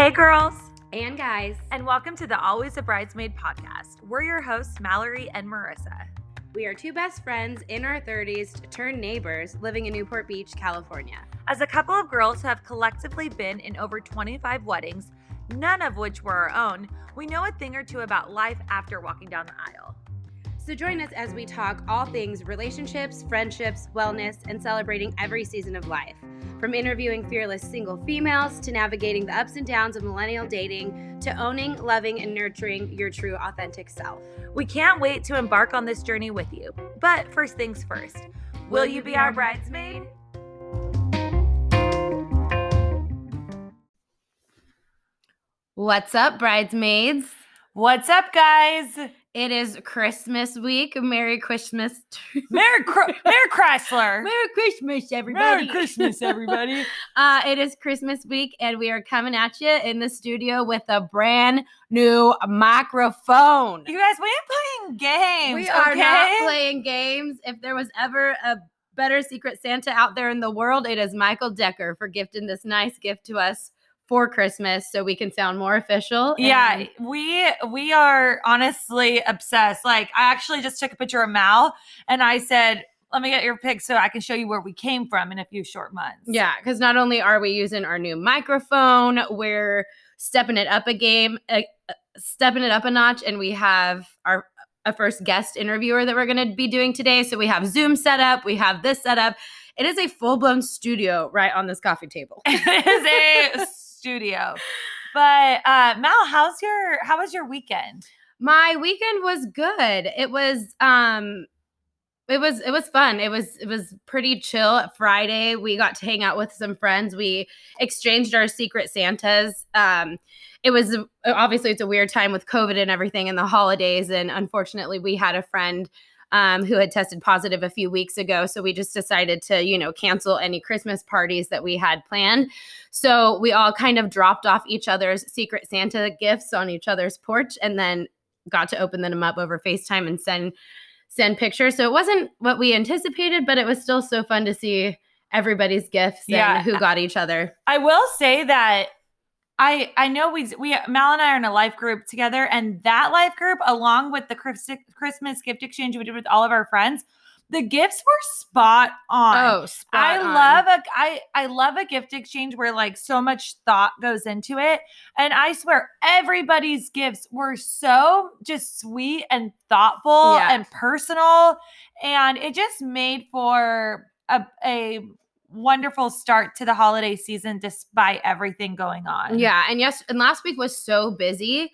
Hey, girls, and guys. and welcome to the Always a Bridesmaid podcast. We're your hosts, Mallory and Marissa. We are two best friends in our 30s turned neighbors living in Newport Beach, California. As a couple of girls who have collectively been in over 25 weddings, none of which were our own, we know a thing or two about life after walking down the aisle. So join us as we talk all things relationships, friendships, wellness, and celebrating every season of life. From interviewing fearless single females to navigating the ups and downs of millennial dating to owning, loving, and nurturing your true authentic self. We can't wait to embark on this journey with you. But first things first, will you be our bridesmaid? What's up, bridesmaids? What's up, guys? It is Christmas week. Merry Christmas. Merry, Chr- Merry Chrysler. Merry Christmas, everybody. Merry Christmas, everybody. Uh, it is Christmas week, and we are coming at you in the studio with a brand new microphone. You guys, we ain't playing games. we are okay? not playing games. If there was ever a better Secret Santa out there in the world, it is Michael Decker for gifting this nice gift to us for Christmas so we can sound more official. Yeah, we we are honestly obsessed. Like I actually just took a picture of Mal and I said, "Let me get your pic so I can show you where we came from in a few short months." Yeah, because not only are we using our new microphone, we're stepping it up a game, uh, uh, stepping it up a notch, and we have our a first guest interviewer that we're going to be doing today. So we have Zoom set up, we have this set up. It is a full blown studio right on this coffee table. it is a studio. But uh Mal, how's your how was your weekend? My weekend was good. It was um it was it was fun. It was it was pretty chill. Friday we got to hang out with some friends. We exchanged our secret Santas. Um it was obviously it's a weird time with COVID and everything and the holidays and unfortunately we had a friend um, who had tested positive a few weeks ago. So we just decided to, you know, cancel any Christmas parties that we had planned. So we all kind of dropped off each other's secret Santa gifts on each other's porch and then got to open them up over FaceTime and send send pictures. So it wasn't what we anticipated, but it was still so fun to see everybody's gifts Yeah. and who got each other. I will say that I I know we we Mal and I are in a life group together, and that life group, along with the Christmas gift exchange we did with all of our friends, the gifts were spot on. Oh, spot I on. love a I I love a gift exchange where like so much thought goes into it, and I swear everybody's gifts were so just sweet and thoughtful Yeah. and personal, and it just made for a a wonderful start to the holiday season despite everything going on. Yeah, and yes, and last week was so busy.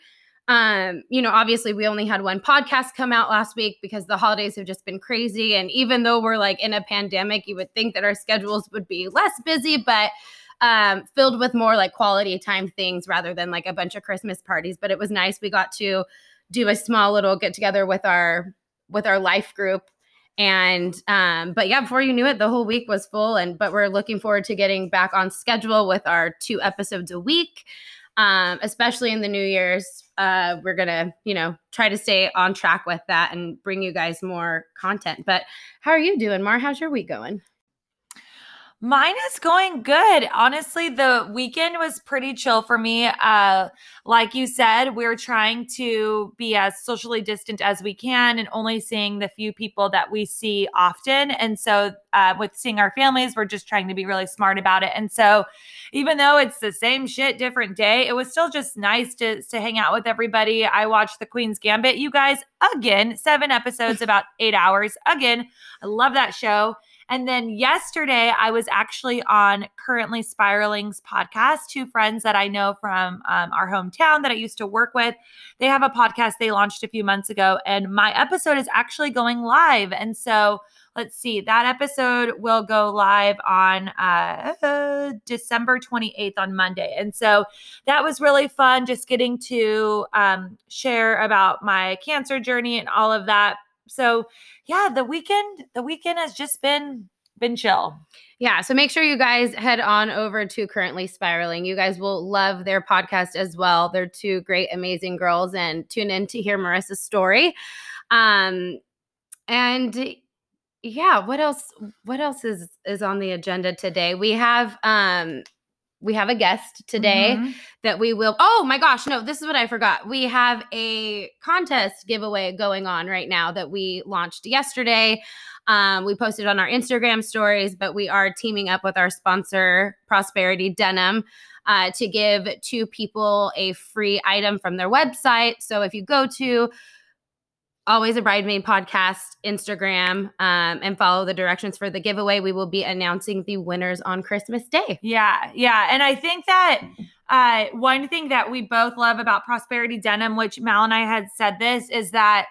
Um, you know, obviously we only had one podcast come out last week because the holidays have just been crazy. And even though we're like in a pandemic, you would think that our schedules would be less busy, but um filled with more like quality time things rather than like a bunch of Christmas parties. But it was nice. We got to do a small little get together with our with our life group and um but yeah before you knew it the whole week was full and but we're looking forward to getting back on schedule with our two episodes a week. Um especially in the new year's uh we're gonna you know try to stay on track with that and bring you guys more content. But how are you doing mar? How's your week going Mine is going good. Honestly, the weekend was pretty chill for me. Uh, like you said, we're trying to be as socially distant as we can and only seeing the few people that we see often. And so, uh, with seeing our families, we're just trying to be really smart about it. And so, even though it's the same shit, different day, it was still just nice to to hang out with everybody. I watched The Queen's Gambit. You guys, again, seven episodes, about eight hours. Again, I love that show. And then yesterday, I was actually on Currently Spiraling's podcast. Two friends that I know from um, our hometown that I used to work with. They have a podcast they launched a few months ago, and my episode is actually going live. And so let's see, that episode will go live on uh, December 28th on Monday. And so that was really fun just getting to um, share about my cancer journey and all of that. So yeah, the weekend, the weekend has just been been chill. Yeah, so make sure you guys head on over to Currently Spiraling. You guys will love their podcast as well. They're two great, amazing girls, and tune in to hear Marissa's story. Um, and yeah, what else? What else is is on the agenda today? We have um, we have a guest today Mhm. that we will. Oh my gosh, no, this is what I forgot. We have a contest giveaway going on right now that we launched yesterday. Um, we posted on our Instagram stories, but we are teaming up with our sponsor, Prosperity Denim, uh, to give two people a free item from their website. So if you go to Always a Bridesmaid podcast Instagram um, and follow the directions for the giveaway, we will be announcing the winners on Christmas Day. Yeah, yeah. And I think that uh, one thing that we both love about Prosperity Denim, which Mal and I had said this, is that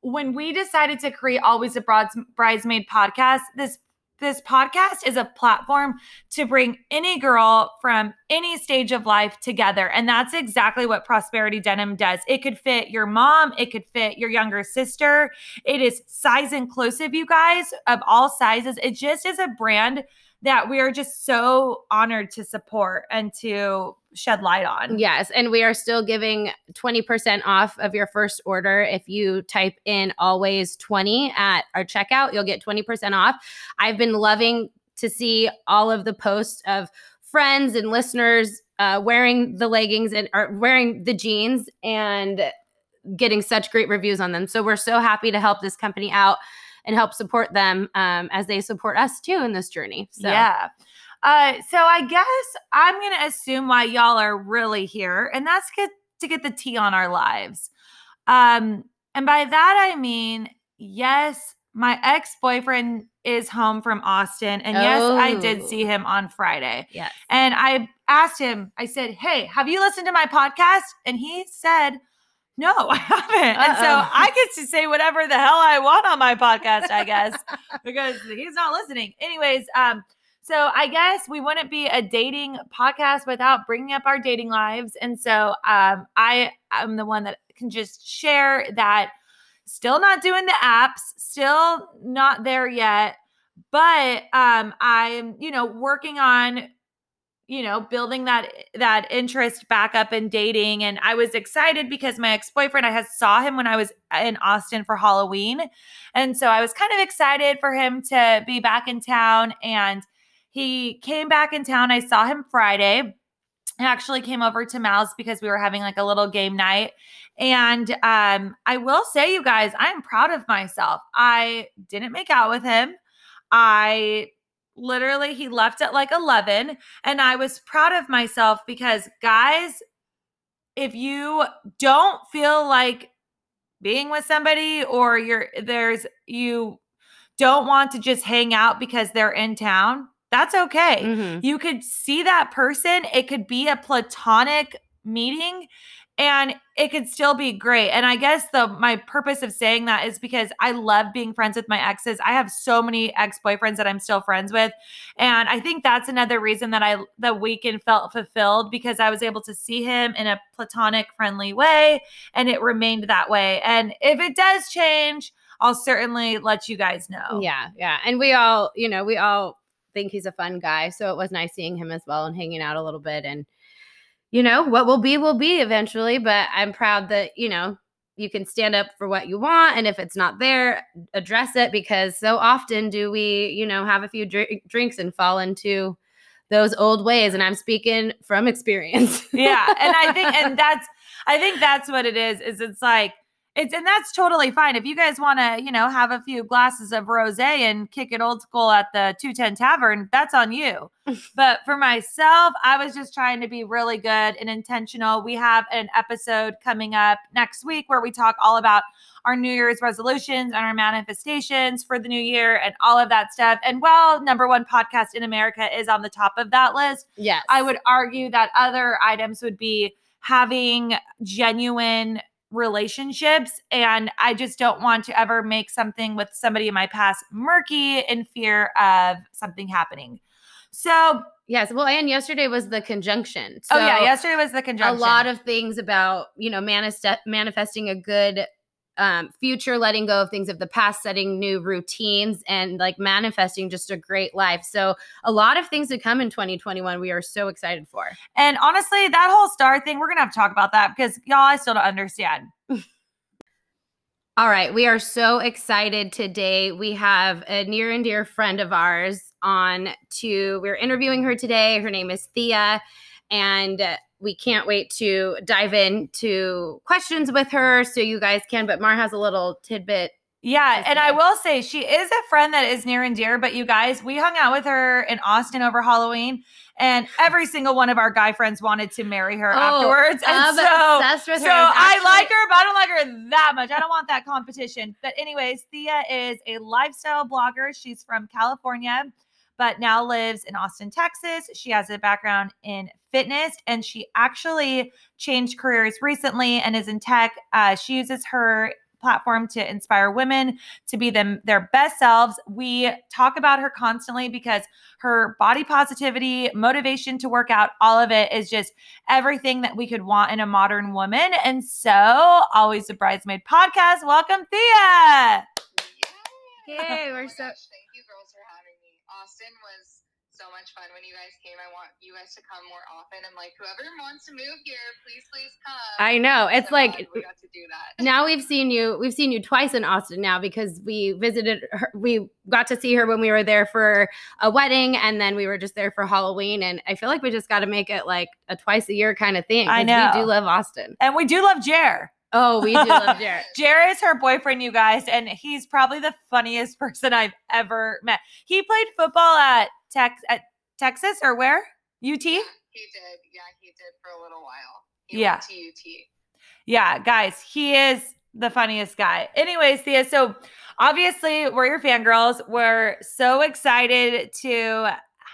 when we decided to create Always a Brides- Bridesmaid podcast, this this podcast is a platform to bring any girl from any stage of life together. And that's exactly what Prosperity Denim does. It could fit your mom, it could fit your younger sister. It is size inclusive, you guys, of all sizes. It just is a brand that we are just so honored to support and to shed light on. Yes, and we are still giving 20% off of your first order if you type in always 20 at our checkout. You'll get 20% off. I've been loving to see all of the posts of friends and listeners uh, wearing the leggings and are wearing the jeans and getting such great reviews on them. So we're so happy to help this company out and help support them um, as they support us too in this journey. So Yeah. Uh, so I guess I'm gonna assume why y'all are really here, and that's get to get the tea on our lives. Um, and by that I mean, yes, my ex-boyfriend is home from Austin, and yes, I did Oh. see him on Friday. yes. And I asked him, I said, Hey, have you listened to my podcast? And he said, No, I haven't. And so I get to say whatever the hell I want on my podcast, I guess, because he's not listening. Anyways, um, so I guess we wouldn't be a dating podcast without bringing up our dating lives. And so um, I am the one that can just share that still not doing the apps, still not there yet, but um, I'm, you know, working on you know building that that interest back up in dating and i was excited because my ex-boyfriend i had saw him when i was in austin for halloween and so i was kind of excited for him to be back in town and he came back in town i saw him friday I actually came over to Mal's because we were having like a little game night. And um, I will say, you guys, I'm proud of myself. I didn't make out with him. I literally, he left at like 11. And I was proud of myself because, guys, if you don't feel like being with somebody or you're there's, you don't want to just hang out because they're in town, that's okay Mhm. you could see that person it could be a platonic meeting and it could still be great and i guess the my purpose of saying that is because i love being friends with my exes i have so many ex-boyfriends that i'm still friends with and i think that's another reason that i the weekend felt fulfilled because i was able to see him in a platonic friendly way and it remained that way and if it does change i'll certainly let you guys know Yeah, yeah. And we all, you know, we all think he's a fun guy. So it was nice seeing him as well and hanging out a little bit. And, you know, what will be, will be eventually. But I'm proud that, you know, you can stand up for what you want. And if it's not there, address it because so often do we, you know, have a few dri- drinks and fall into those old ways. And I'm speaking from experience. yeah and i think and that's i think that's what it is is it's like it's and that's totally fine. If you guys want to you know have a few glasses of rosé and kick it old school at the 210 tavern that's on you. But for myself i was just trying to be really good and intentional. We have an episode coming up next week where we talk all about our new year's resolutions and our manifestations for the new year and all of that stuff. And while number one podcast in america is on the top of that list yes. I would argue that other items would be having genuine relationships. And I just don't want to ever make something with somebody in my past murky in fear of something happening. So, Yes. Well, and yesterday was the conjunction. So oh yeah, yesterday was the conjunction. a lot of things about you know manifest- manifesting a good um, future, letting go of things of the past, setting new routines, and like manifesting just a great life. So a lot of things to come in 2021. We are so excited for. and honestly, that whole star thing, we're gonna have to talk about that because y'all, I still don't understand. All right, we are so excited today. We have a near and dear friend of ours on to we're interviewing her today. Her name is Thea and we can't wait to dive into questions with her so you guys can. But Mar has a little tidbit yeah, and I will say she is a friend that is near and dear, but you guys, we hung out with her in Austin over Halloween, and every single one of our guy friends wanted to marry her oh, afterwards. And so, so I like her, but I don't like her that much. I don't want that competition. But anyways, Thea is a lifestyle blogger. She's from California, but now lives in Austin, Texas. She has a background in fitness, and she actually changed careers recently and is in tech. Uh, she uses her platform to inspire women to be them their best selves. We talk about her constantly because her body positivity, motivation to work out, all of it is just everything that we could want in a modern woman. And so, always a bridesmaid podcast. Welcome, Thea. Yay, we're so. Thank you, girls, for having me. Austin was so much fun when you guys came. I want you guys to come more often. I'm like whoever wants to move here, please, please come. I know. It's so like we got to do that. Now we've seen you. We've seen you twice in Austin now because we visited her. We got to see her when we were there for a wedding, and then we were just there for Halloween. And I feel like we just got to make it like a twice a year kind of thing. I know. We do love Austin, and we do love Jer. Oh, we do love Jared. Jared is her boyfriend, you guys, and he's probably the funniest person I've ever met. He played football at Tex at Texas or where? UT? Yeah, he did. Yeah, he did for a little while. He yeah. to UT. Yeah, guys, he is the funniest guy. Anyways, Thea, so obviously we're your fangirls. We're so excited to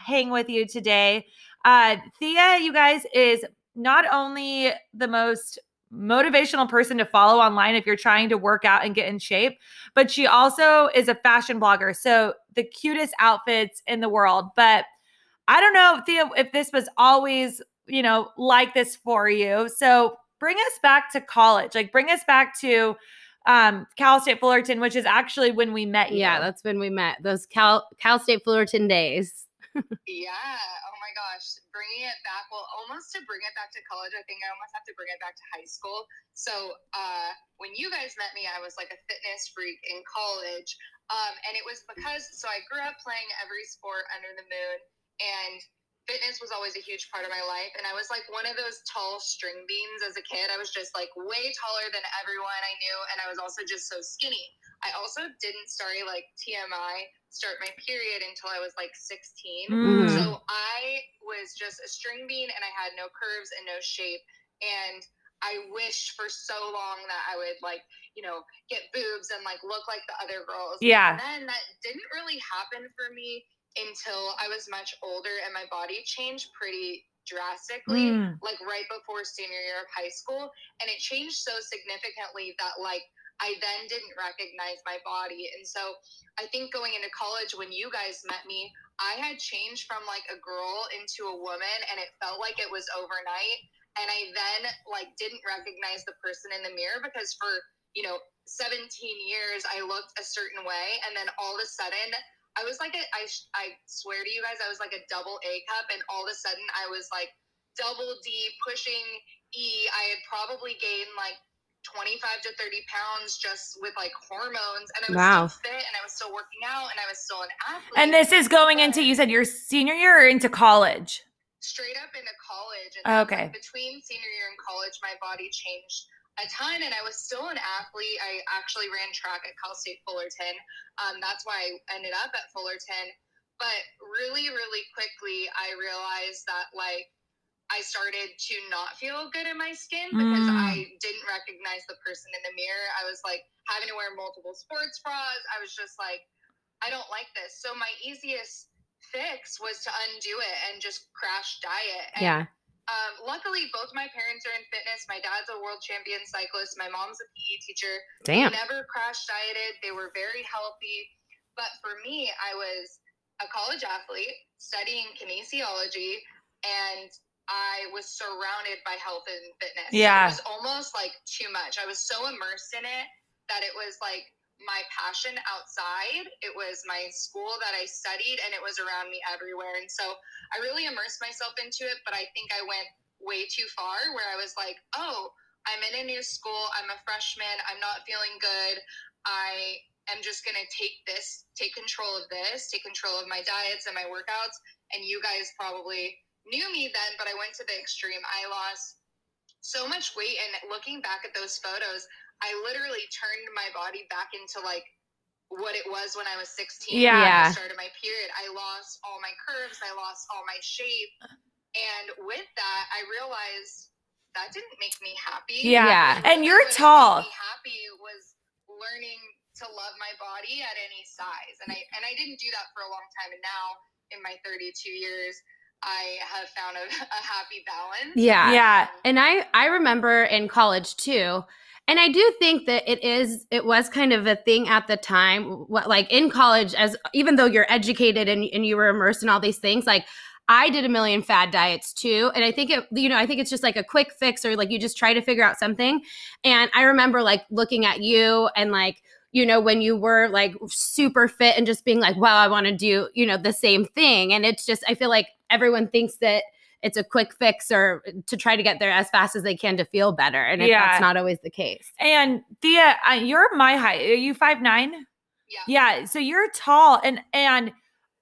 hang with you today. Uh, Thea, you guys, is not only the most motivational person to follow online if you're trying to work out and get in shape, but she also is a fashion blogger. So the cutest outfits in the world. But I don't know, Thea, if this was always, you know, like this for you. So bring us back to college. Like bring us back to um, Cal State Fullerton, which is actually when we met you. Yeah, that's when we met. Those Cal Cal State Fullerton days. Yeah. Oh my gosh. Bringing it back. Well, almost to bring it back to college, I think I almost have to bring it back to high school. So uh, when you guys met me, I was like a fitness freak in college. Um, and it was because, so I grew up playing every sport under the moon and fitness was always a huge part of my life and i was like one of those tall string beans as a kid i was just like way taller than everyone i knew and i was also just so skinny i also didn't start like tmi start my period until i was like 16 mm. so i was just a string bean and i had no curves and no shape and I wished for so long that I would like, you know, get boobs and like look like the other girls. Yeah. And then that didn't really happen for me until I was much older and my body changed pretty drastically, mm. like right before senior year of high school. And it changed so significantly that, like, I then didn't recognize my body. And so I think going into college, when you guys met me, I had changed from like a girl into a woman and it felt like it was overnight. And I then like didn't recognize the person in the mirror because for, you know, 17 years I looked a certain way. And then all of a sudden I was like a, I, I swear to you guys, I was like a double A cup, and all of a sudden I was like double D pushing E. I had probably gained like 25 to 30 pounds just with like hormones, and I was wow. still fit, and I was still working out, and I was still an athlete. And this is going into you said your senior year or into college? Straight up into college. And okay. Like, between senior year and college, my body changed a ton and I was still an athlete. I actually ran track at Cal State Fullerton. Um, that's why I ended up at Fullerton. But really, really quickly, I realized that like I started to not feel good in my skin because mm. I didn't recognize the person in the mirror. I was like having to wear multiple sports bras. I was just like, I don't like this. So my easiest fix was to undo it and just crash diet. And yeah um, luckily, both my parents are in fitness. My dad's a world champion cyclist. My mom's a PE teacher. Damn. They never crash dieted. They were very healthy. But for me, I was a college athlete studying kinesiology, and I was surrounded by health and fitness. Yeah. It was almost like too much. I was so immersed in it that it was like my passion outside. It was my school that I studied, and it was around me everywhere. And so I really immersed myself into it, but I think I went way too far where I was like, oh, I'm in a new school. I'm a freshman. I'm not feeling good. I am just going to take this, take control of this, take control of my diets and my workouts. And you guys probably knew me then, but I went to the extreme. I lost so much weight, and looking back at those photos, I literally turned my body back into like what it was when I was 16. Yeah. When Yeah. I started my period. I lost all my curves. I lost all my shape. And with that, I realized that didn't make me happy. Yeah. Yeah. And you're What made tall. me happy was learning to love my body at any size, and I and I didn't do that for a long time. And now, in my 32 years, I have found a, a happy balance. Yeah. Yeah. And I I remember in college too. And I do think that it is it was kind of a thing at the time what like in college as even though you're educated and and you were immersed in all these things like I did a million fad diets too. And I think it you know I think it's just like a quick fix or like you just try to figure out something. And I remember like looking at you and like you know when you were like super fit and just being like wow I want to do you know the same thing. And it's just I feel like everyone thinks that it's a quick fix or to try to get there as fast as they can to feel better. And Yeah. that's not always the case. And Thea, uh, you're my height. Are you five nine? Yeah. Yeah. So you're tall, and and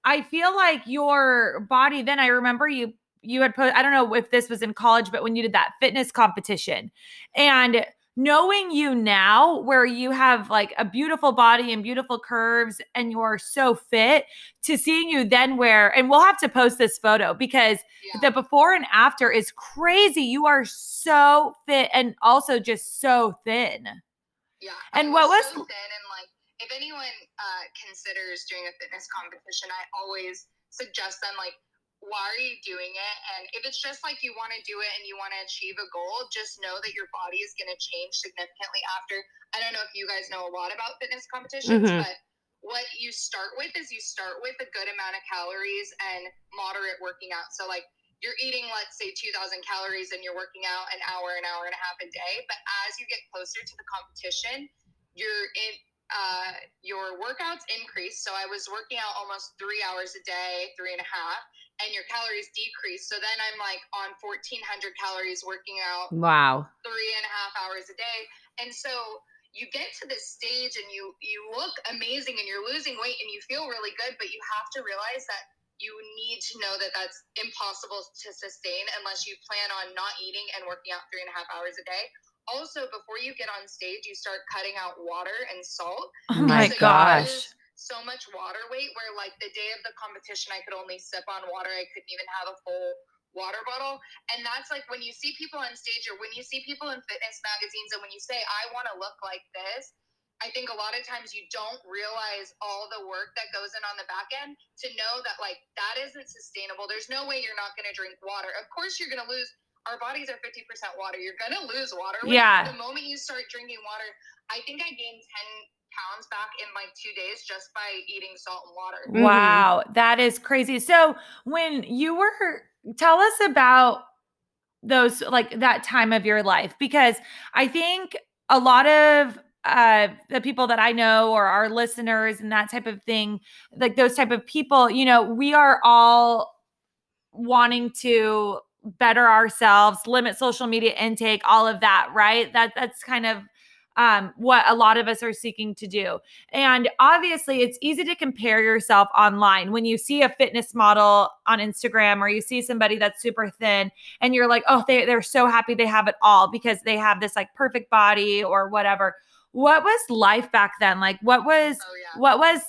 I feel like your body. Then I remember you you had put. I don't know if this was in college, but when you did that fitness competition, and knowing you now, where you have like a beautiful body and beautiful curves, and you're so fit, to seeing you then where, and we'll have to post this photo because Yeah. the before and after is crazy. You are so fit and also just so thin. Yeah. And I what was- so thin and like if anyone uh, considers doing a fitness competition, I always suggest them like, why are you doing it? And if it's just like you want to do it and you want to achieve a goal, just know that your body is going to change significantly after. I don't know if you guys know a lot about fitness competitions, Mhm. but what you start with is you start with a good amount of calories and moderate working out. So like you're eating, let's say, 2,000 calories and you're working out an hour, an hour and a half a day. But as you get closer to the competition, you're in uh, your workouts increase. So I was working out almost three hours a day, three and a half, and your calories decrease. So then I'm like on 1,400 calories working out Wow. three and a half hours a day. And so you get to this stage and you you look amazing and you're losing weight and you feel really good, but you have to realize that you need to know that that's impossible to sustain unless you plan on not eating and working out three and a half hours a day. Also, before you get on stage, you start cutting out water and salt. Oh my So gosh. So much water weight where like the day of the competition I could only sip on water. I couldn't even have a full water bottle. And that's like when you see people on stage or when you see people in fitness magazines and when you say, I want to look like this, I think a lot of times you don't realize all the work that goes in on the back end to know that like that isn't sustainable. There's no way you're not going to drink water. Of course, you're going to lose. Our bodies are 50% water. You're going to lose water. Yeah. The moment you start drinking water, I think I gained 10 pounds back in like two days just by eating salt and water. Mhm. Wow, that is crazy. So when you were tell us about those like that time of your life because I think a lot of uh the people that I know or our listeners and that type of thing like those type of people you know we are all wanting to better ourselves limit social media intake all of that right that that's kind of um, what a lot of us are seeking to do and obviously, it's easy to compare yourself online when you see a fitness model on Instagram or you see somebody that's super thin and you're like, oh, they, they're so happy they have it all because they have this like perfect body or whatever. What was life back then? Like, what was, Oh, yeah. what was,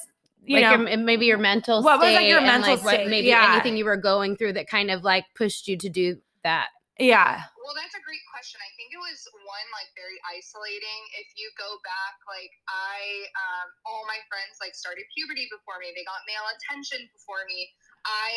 you like know, your, maybe your mental What was, like, your mental like, what state? maybe Yeah. anything you were going through that kind of like pushed you to do that. Yeah. Well, that's a great question. I think it was one like very isolating. If you go back, like I, um, all my friends like started puberty before me. They got male attention before me. I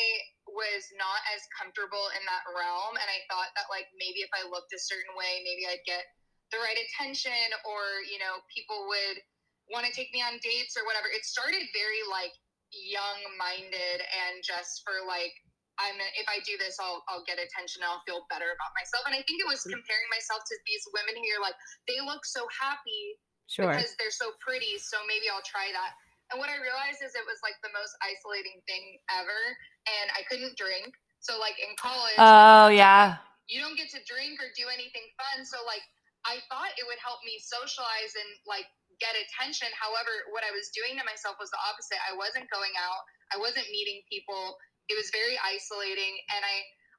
was not as comfortable in that realm, and I thought that like maybe if I looked a certain way, maybe I'd get the right attention, or you know, people would want to take me on dates or whatever. It started very like young-minded and just for like I'm if I do this, I'll I'll get attention. I'll feel better about myself. And I think it was comparing myself to these women who you're like, they look so happy Sure. because they're so pretty. So maybe I'll try that. And what I realized is it was like the most isolating thing ever. And I couldn't drink. So like in college, Oh, yeah. you don't get to drink or do anything fun. So like I thought it would help me socialize and like get attention. However, what I was doing to myself was the opposite. I wasn't going out. I wasn't meeting people. It was very isolating and I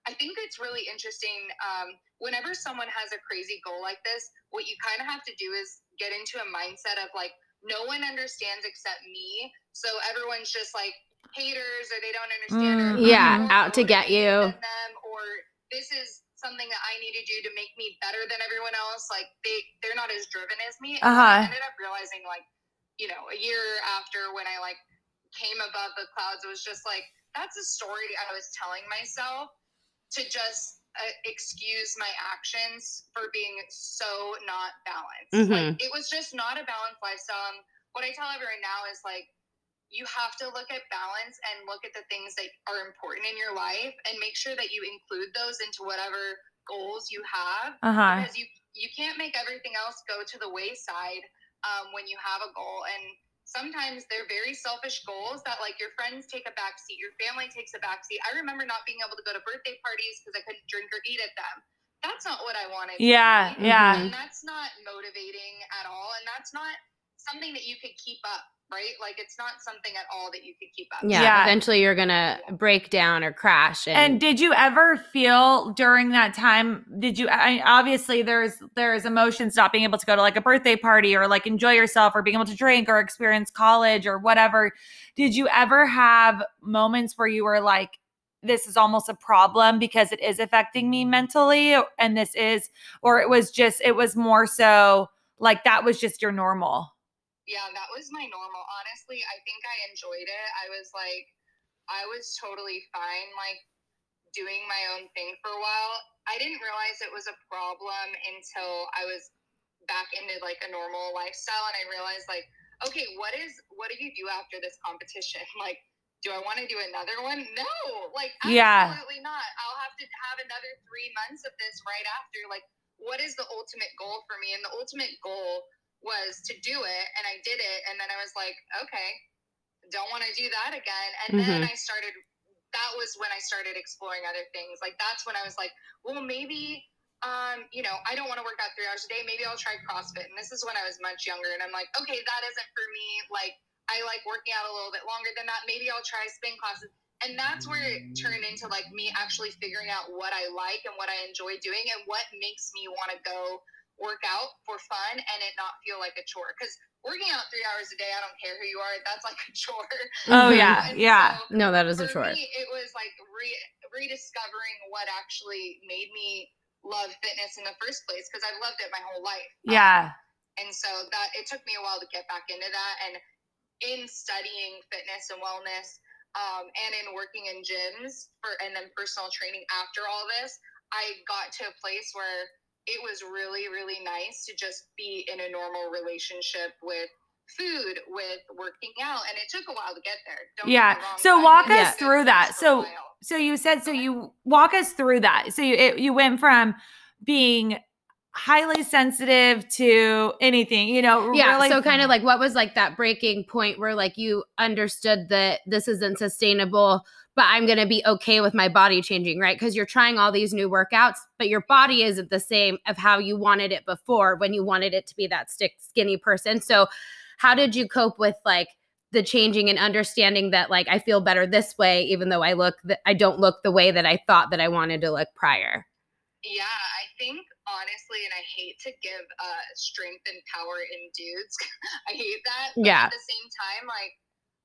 I think it's really interesting. Um, whenever someone has a crazy goal like this, what you kind of have to do is get into a mindset of like, no one understands except me. So everyone's just like haters or they don't understand. Mm, or, yeah, out to get you. Them, or this is something that I need to do to make me better than everyone else. Like they, they're not as driven as me. Uh-huh. I ended up realizing like, you know, a year after when I like came above the clouds, it was just like, that's a story I was telling myself to just uh, excuse my actions for being so not balanced. Mhm. Like it was just not a balanced lifestyle. And what I tell everyone now is like you have to look at balance and look at the things that are important in your life and make sure that you include those into whatever goals you have Uh-huh. because you you can't make everything else go to the wayside um, when you have a goal and sometimes they're very selfish goals that like your friends take a backseat, your family takes a backseat. i remember not being able to go to birthday parties because i couldn't drink or eat at them that's not what i wanted Yeah, yeah. and that's not motivating at all and that's not something that you could keep up right like it's not something at all that you could keep up Yeah, Yeah. eventually you're gonna break down or crash. And, And did you ever feel during that time? Did you? I, obviously, there's there's emotions not being able to go to like a birthday party or like enjoy yourself or being able to drink or experience college or whatever. Did you ever have moments where you were like, "This is almost a problem because it is affecting me mentally," and this is, or it was just, it was more so like that was just your normal. Yeah that was my normal. Honestly i think i enjoyed it. I was like i was totally fine like doing my own thing for a while. I didn't realize it was a problem until i was back into like a normal lifestyle and i realized like okay what is what do you do after this competition? Like do i want to do another one? No like Yeah. absolutely not. I'll have to have another three months of this right after. Like what is the ultimate goal for me? And the ultimate goal was to do it and I did it and then I was like, okay, don't want to do that again. And then I started that was when I started exploring other things. Like that's when I was like, well maybe um, you know, I don't want to work out three hours a day. Maybe I'll try CrossFit. And this is when I was much younger and I'm like, okay, that isn't for me. Like I like working out a little bit longer than that. Maybe I'll try spin classes. And that's where it turned into like me actually figuring out what I like and what I enjoy doing and what makes me want to go work out for fun and it not feel like a chore. Because working out three hours a day, I don't care who you are, that's like a chore. Oh Mhm. yeah, And yeah. so no, that is a chore. me, it was like re- rediscovering what actually made me love fitness in the first place because I've loved it my whole life. Um, Yeah. and so that it took me a while to get back into that. And in studying fitness and wellness, um, and in working in gyms for and then personal training after all this, I got to a place where it was really, really nice to just be in a normal relationship with food, with working out. And it took a while to get there. Don't Yeah. wrong, So walk us through that. So- So you said so you walk us through that. So you it, you went from being highly sensitive to anything, you know, yeah really so kind of like what was like that breaking point where like you understood that this isn't sustainable but i'm going to be okay with my body changing right? Because you're trying all these new workouts but your body isn't the same of how you wanted it before when you wanted it to be that stick skinny person. So how did you cope with like the changing and understanding that like i feel better this way even though i look th- i don't look the way that i thought that i wanted to look prior Yeah, I think honestly, and I hate to give uh, strength and power in dudes. I hate that. but Yeah. At the same time, like,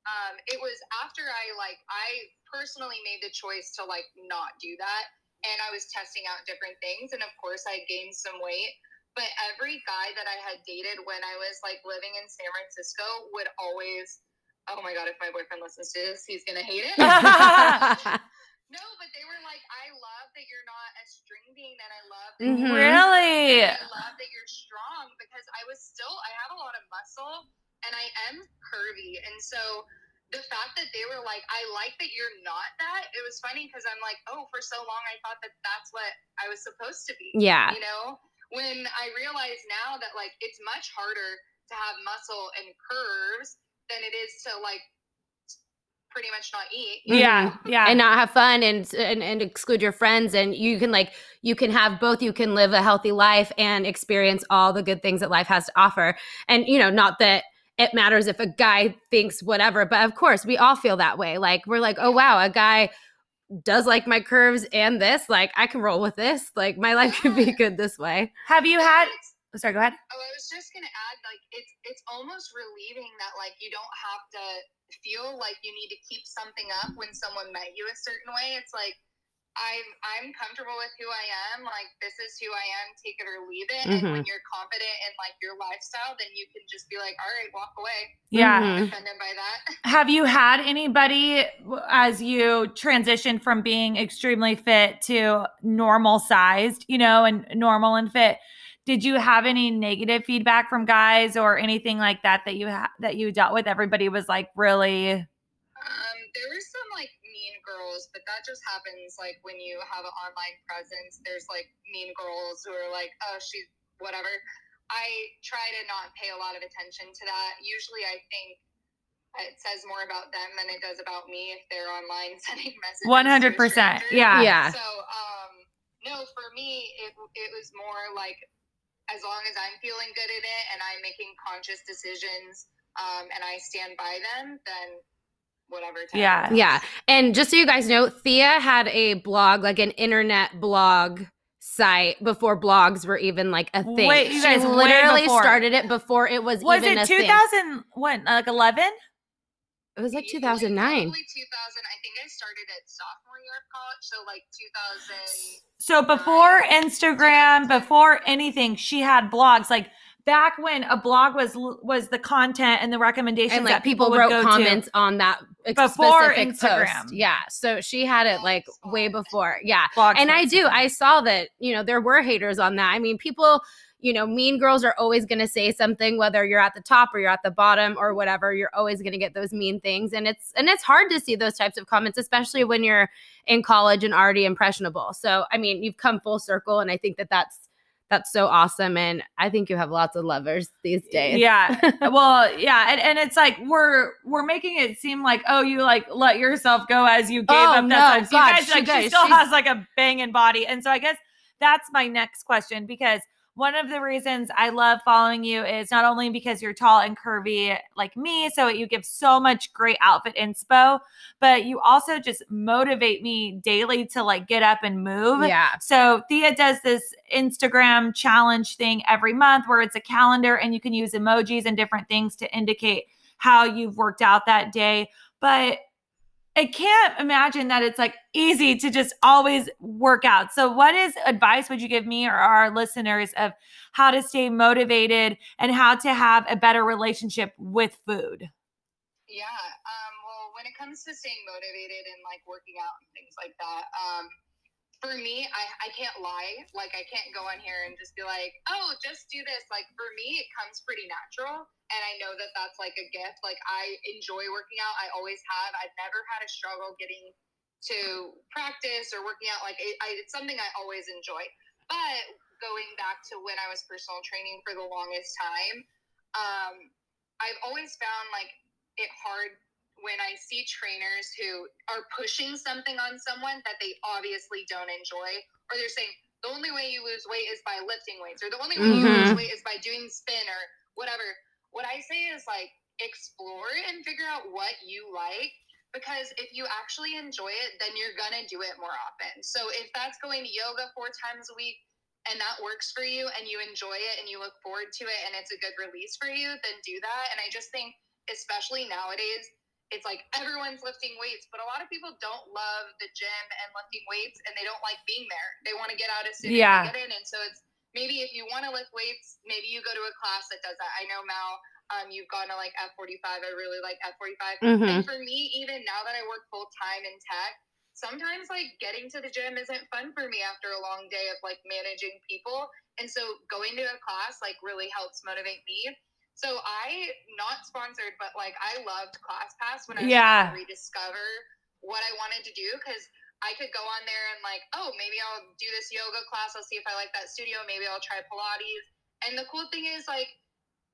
um, it was after I like I personally made the choice to like not do that, and I was testing out different things, and of course, I gained some weight. But every guy that I had dated when I was like living in San Francisco would always. Oh my god! If my boyfriend listens to this, he's gonna hate it. No, but they were like, I love that you're not a string bean, and I love that Mhm. you're really I love that you're strong because I was still I have a lot of muscle and I am curvy, and so the fact that they were like, I like that you're not that. It was funny because I'm like, oh, for so long I thought that that's what I was supposed to be. yeah You know, when I realize now that like it's much harder to have muscle and curves than it is to like pretty much not eat. yeah, know? yeah. and not have fun and, and and exclude your friends and you can like you can have both you can live a healthy life and experience all the good things that life has to offer and you know not that it matters if a guy thinks whatever but of course we all feel that way like we're like oh wow a guy does like my curves and this, like I can roll with this. Like my life could be good this way. Have you had? Oh, sorry, go ahead. Oh, I was just gonna add, like it's it's almost relieving that like you don't have to feel like you need to keep something up when someone met you a certain way. It's like I'm I'm comfortable with who I am. Like this is who I am. Take it or leave it. Mm-hmm. And when you're confident in like your lifestyle, then you can just be like, all right, walk away. Yeah. Mhm. Offended by that. Have you had anybody as you transitioned from being extremely fit to normal sized, you know, and normal and fit? Did you have any negative feedback from guys or anything like that that you ha- that you dealt with? Everybody was like really Um, there were some like mean girls, but that just happens like when you have an online presence. There's like mean girls who are like, oh, she's whatever. I try to not pay a lot of attention to that. Usually, I think it says more about them than it does about me if they're online sending messages. 100%. Yeah. Yeah. So, um, no, for me, it it was more like as long as I'm feeling good in it and I'm making conscious decisions, um, and I stand by them, then whatever. time Yeah. comes. Yeah. And just so you guys know, Thea had a blog, like an internet blog site before blogs were even like a thing. Wait, you she guys, way literally started it before it was, Was even it a thing. 2000 what like 11? It was like Probably 2009. 2000. I think I started at sophomore year of college, so like 2000. So before Instagram, before anything, she had blogs like back when a blog was was the content and the recommendations And like that people, people, would wrote go comments on that ex- Before specific Instagram. post. Yeah. So she had it like way before. Yeah. Blog and I posts. do. I saw that, you know, there were haters on that. I mean, people, you know, mean girls are always going to say something whether you're at the top or you're at the bottom or whatever. You're always going to get those mean things and it's and it's hard to see those types of comments especially when you're in college and already impressionable. So, I mean, you've come full circle and I think that that's that's so awesome and I think you have lots of lovers these days. Yeah. well, yeah, and, and it's like we're we're making it seem like oh you like let yourself go as you gave Oh, up no, that time. So God, you guys she like she still She's- has like a banging body, and so I guess that's my next question because one of the reasons I love following you is not only because you're tall and curvy like me, so you give so much great outfit inspo, but you also just motivate me daily to like get up and move. Yeah. So Thea does this Instagram challenge thing every month where it's a calendar and you can use emojis and different things to indicate how you've worked out that day. But I can't imagine that it's like easy to just always work out. So what is advice would you give me or our listeners of how to stay motivated and how to have a better relationship with food? Yeah. Um, well, when it comes to staying motivated and like working out and things like that, um, for me, I, I can't lie. Like, I can't go on here and just be like, oh, just do this. Like, for me, it comes pretty natural. And I know that that's like a gift. Like, I enjoy working out. I always have. I've never had a struggle getting to practice or working out. Like, it, I, it's something I always enjoy. But going back to when I was personal training for the longest time, um, I've always found like it hard when I see trainers who are pushing something on someone that they obviously don't enjoy, or they're saying the only way you lose weight is by lifting weights, or the only way you mm-hmm. lose weight is by doing spin or whatever. What I say is like explore and figure out what you like. Because if you actually enjoy it, then you're gonna do it more often. So if that's going to yoga four times a week and that works for you and you enjoy it and you look forward to it and it's a good release for you, then do that. And I just think, especially nowadays, it's like everyone's lifting weights, but a lot of people don't love the gym and lifting weights and they don't like being there. They want to get out as soon Yeah. as they get in. And so it's maybe if you want to lift weights, maybe you go to a class that does that. I know Mal, um, you've gone to like F45. I really like F45. Mhm. And for me, even now that I work full time in tech, sometimes like getting to the gym isn't fun for me after a long day of like managing people. And so going to a class like really helps motivate me. So I not sponsored, but like I loved ClassPass when I Yeah. rediscover what I wanted to do because I could go on there and like, oh, maybe I'll do this yoga class. I'll see if I like that studio. Maybe I'll try Pilates. And the cool thing is like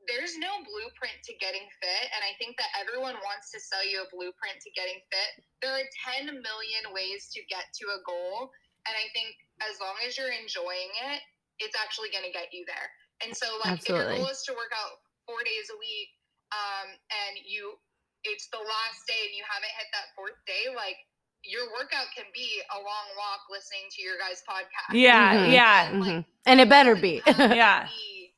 there's no blueprint to getting fit. And I think that everyone wants to sell you a blueprint to getting fit. There are 10 million ways to get to a goal. And I think as long as you're enjoying it, it's actually going to get you there. And so, like, if your goal is to work out four days a week, um, and you, it's the last day and you haven't hit that fourth day, like, your workout can be a long walk listening to your guys' podcast. Yeah, Mhm. yeah, And, like, Mhm. And it better be. Yeah. be,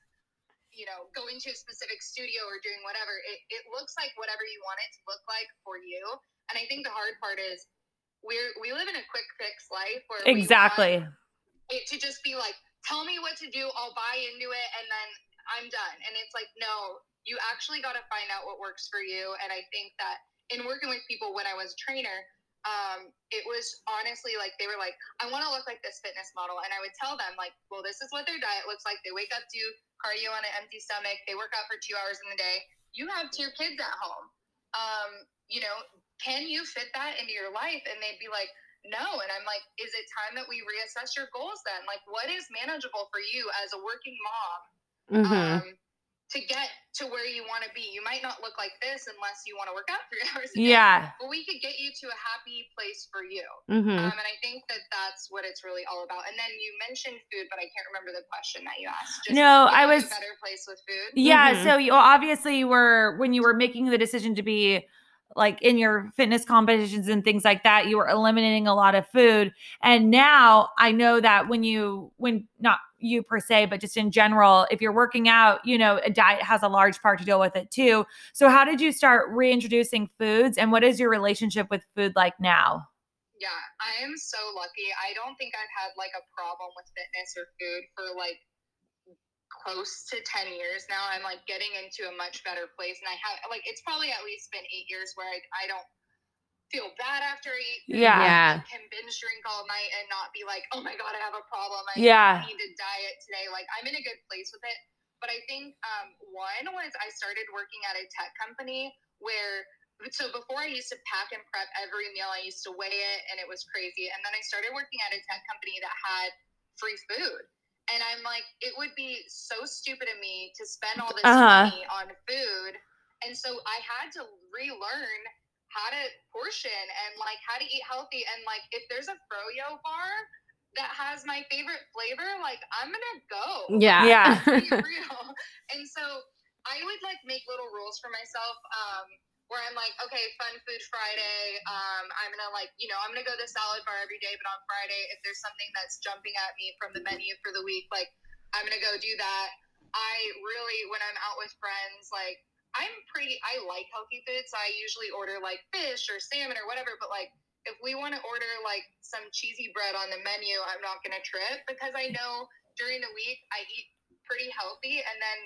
you know, going to a specific studio or doing whatever. It, it looks like whatever you want it to look like for you. And I think the hard part is we're we live in a quick fix life where we want exactly. it to just be like, tell me what to do, I'll buy into it, and then I'm done. And it's like, no, you actually got to find out what works for you. And I think that in working with people when I was a trainer, um, it was honestly like they were like, I want to look like this fitness model, and I would tell them like, well, this is what their diet looks like. They wake up, do cardio on an empty stomach, they work out for two hours in the day. You have two kids at home. Um, you know, can you fit that into your life? And they'd be like, no. And I'm like, is it time that we reassess your goals then? Like, what is manageable for you as a working mom? Mhm. um, to get to where you want to be. You might not look like this unless you want to work out three hours a day. Yeah. But we could get you to a happy place for you. Mm-hmm. Um, and I think that that's what it's really all about. And then you mentioned food, but I can't remember the question that you asked. No, I was- a better place with food. Yeah. Mhm. So you obviously you were when you were making the decision to be like in your fitness competitions and things like that, you were eliminating a lot of food. And now I know that when you when not you per se, but just in general, if you're working out, you know, a diet has a large part to deal with it too. So how did you start reintroducing foods and what is your relationship with food like now? Yeah, I am so lucky. I don't think I've had like a problem with fitness or food for like close to 10 years now. I'm like getting into a much better place. And I have like, it's probably at least been eight years where I, I don't feel bad after I eat. Yeah. Yeah. I can binge drink all night and not be like, oh my God, I have a problem. I Yeah. need to diet today. Like, I'm in a good place with it. But I think um, one was I started working at a tech company where so before I used to pack and prep every meal, I used to weigh it and it was crazy. And then I started working at a tech company that had free food. And I'm like, it would be so stupid of me to spend all this Uh-huh. money on food. And so I had to relearn how to portion and like how to eat healthy. And like, if there's a froyo bar that has my favorite flavor, like I'm gonna go Yeah. Yeah. real. And so I would like make little rules for myself um, where I'm like, okay, fun food Friday. Um, I'm gonna like, you know, I'm gonna go to the salad bar every day, but on Friday, if there's something that's jumping at me from the menu for the week, like I'm gonna go do that. I really, when I'm out with friends, like I'm pretty, I like healthy food, so I usually order like fish or salmon or whatever. But like, if we want to order like some cheesy bread on the menu, I'm not gonna trip because I know during the week I eat pretty healthy, and then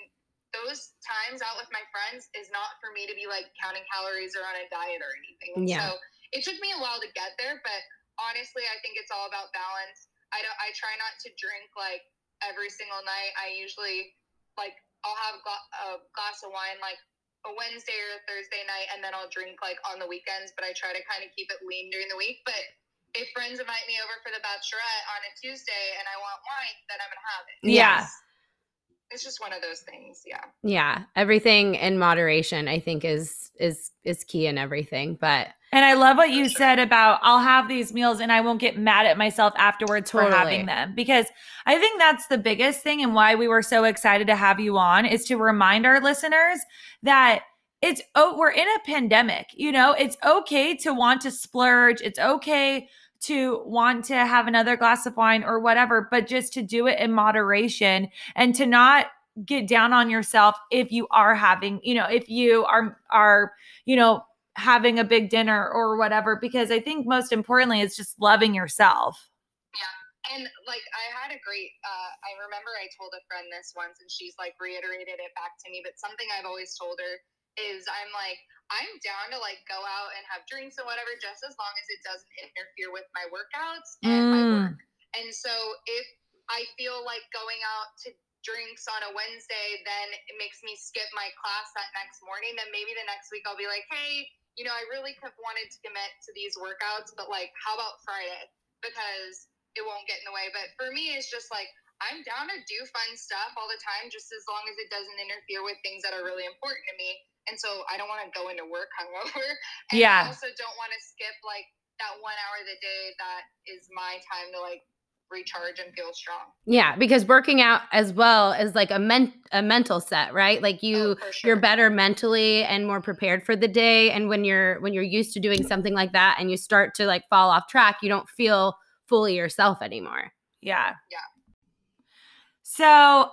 those times out with my friends is not for me to be like counting calories or on a diet or anything. Yeah. So it took me a while to get there, but honestly, I think it's all about balance. I don't. I try not to drink like every single night. I usually like I'll have a glass of wine like a Wednesday or a Thursday night, and then I'll drink like on the weekends. But I try to kind of keep it lean during the week. But if friends invite me over for the bachelorette on a Tuesday and I want wine, then I'm gonna have it. Yeah. Yes. It's just one of those things. Yeah. Yeah. Everything in moderation, I think, is is is key in everything. But And I love what you said about I'll have these meals and I won't get mad at myself afterwards for having them. Because I think that's the biggest thing and why we were so excited to have you on is to remind our listeners that it's oh we're in a pandemic, you know, it's okay to want to splurge, it's okay to want to have another glass of wine or whatever, but just to do it in moderation and to not get down on yourself if you are having, you know, if you are are, you know, having a big dinner or whatever because i think most importantly it's just loving yourself yeah And like I had a great uh I remember I told a friend this once and she's like reiterated it back to me, but something I've always told her is I'm like, I'm down to like go out and have drinks and whatever just as long as it doesn't interfere with my workouts and my Mm. work. And so if I feel like going out to drinks on a Wednesday, then it makes me skip my class that next morning, then maybe the next week I'll be like, hey, you know, I really have wanted to commit to these workouts, but like, how about Friday? Because it won't get in the way. But for me, it's just like, I'm down to do fun stuff all the time, just as long as it doesn't interfere with things that are really important to me. And so I don't want to go into work hungover. And Yeah. I also don't want to skip like that one hour of the day that is my time to like recharge and feel strong. Yeah, because working out as well is like a men- a mental set, right? Like you Oh, sure. you're better mentally and more prepared for the day and when you're when you're used to doing something like that and you start to like fall off track, you don't feel fully yourself anymore. Yeah. Yeah. So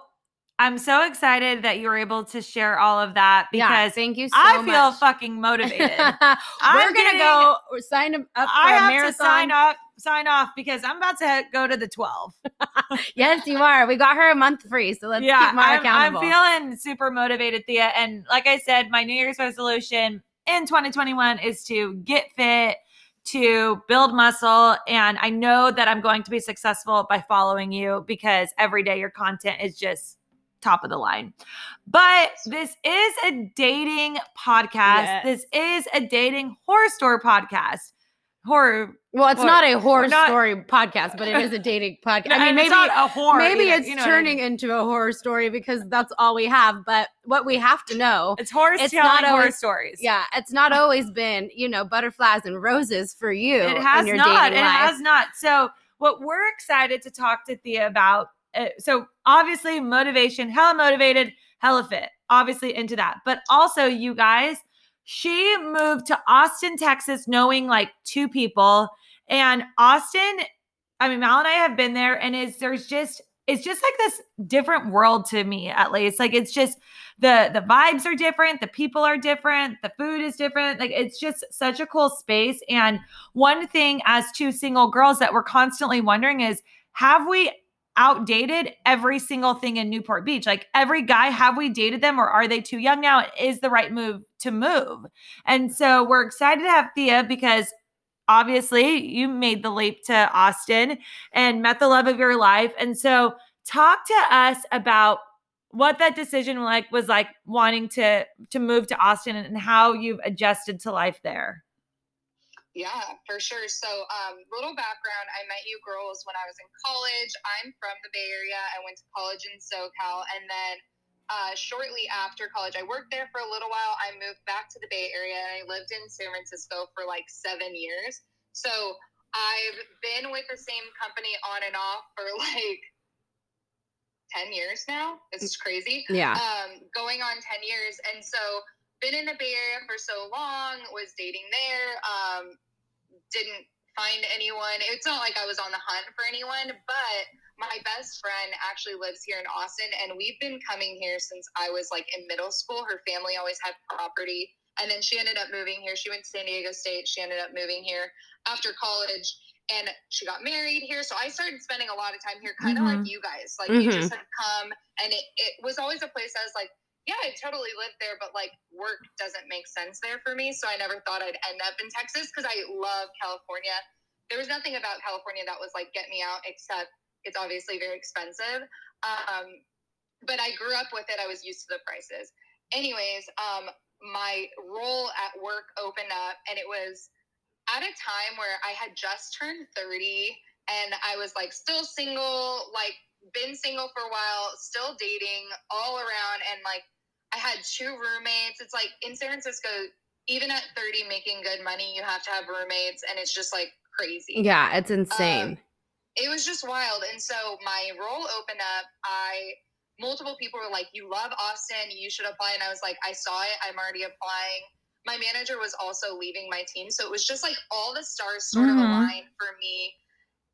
I'm so excited that you were able to share all of that yeah, because thank you so I feel much. fucking motivated. We're I'm gonna getting- go sign up for I have marathon. to sign up, sign off because I'm about to go to the 12. Yes, you are. We got her a month free, so let's keep Mara I'm, accountable. I'm feeling super motivated, Thea. And like I said, my New Year's resolution in 2021 is to get fit, to build muscle. And I know that I'm going to be successful by following you because every day your content is just top of the line. But this is a dating podcast. Yes. This is a dating horror story podcast. Horror. well, it's or- not a horror not- story podcast, but it is a dating podcast. I mean, maybe it's not a horror. maybe either, it's you know what I turning mean? into a horror story because that's all we have. But what we have to know, It's horror it's not horror always- stories. yeah, it's not always been you know butterflies and roses for you. It has not. It life. has not. So, what we're excited to talk to Thea about. Uh, so, obviously, motivation, hella motivated, hella fit. Obviously, into that. But also, you guys, she moved to Austin, Texas, knowing like two people. And Austin, I mean, Mal and I have been there, and is there's just it's just like this different world to me, at least. Like it's just the the vibes are different, the people are different, the food is different. Like it's just such a cool space. And one thing as two single girls that we're constantly wondering is have we outdated every single thing in Newport Beach? Like every guy, have we dated them or are they too young now? Is the right move to move? And so we're excited to have Thea because obviously you made the leap to Austin and met the love of your life. And so talk to us about what that decision like was like wanting to to move to Austin and how you've adjusted to life there. Yeah, for sure. So, um, little background I met you girls when I was in college. I'm from the Bay Area. I went to college in SoCal. And then uh, shortly after college, I worked there for a little while. I moved back to the Bay Area and I lived in San Francisco for like seven years. So, I've been with the same company on and off for like 10 years now. This is crazy Yeah. um, going on 10 years. And so, been in the Bay Area for so long, was dating there, um, didn't find anyone. It's not like I was on the hunt for anyone, but my best friend actually lives here in Austin, and we've been coming here since I was like in middle school. Her family always had property. And then she ended up moving here. She went to San Diego State. She ended up moving here after college and she got married here. So I started spending a lot of time here, kind of Mhm. like you guys. Like you Mhm. just had come, and it, it was always a place I was like, yeah, I totally lived there, but like work doesn't make sense there for me. So I never thought I'd end up in Texas because I love California. There was nothing about California that was like, get me out, except it's obviously very expensive. Um, but I grew up with it. I was used to the prices. Anyways, um, my role at work opened up, and it was at a time where I had just turned 30 and I was like still single, like been single for a while, still dating all around. And like I had two roommates. It's like in San Francisco, even at 30 making good money, you have to have roommates, and it's just like crazy Yeah, it's insane. it was just wild. And so my role opened up. I multiple people were like, "You love Austin, you should apply." And I was like, "I saw it. I'm already applying." My manager was also leaving my team, so it was just like all the stars sort of Mhm. aligned for me.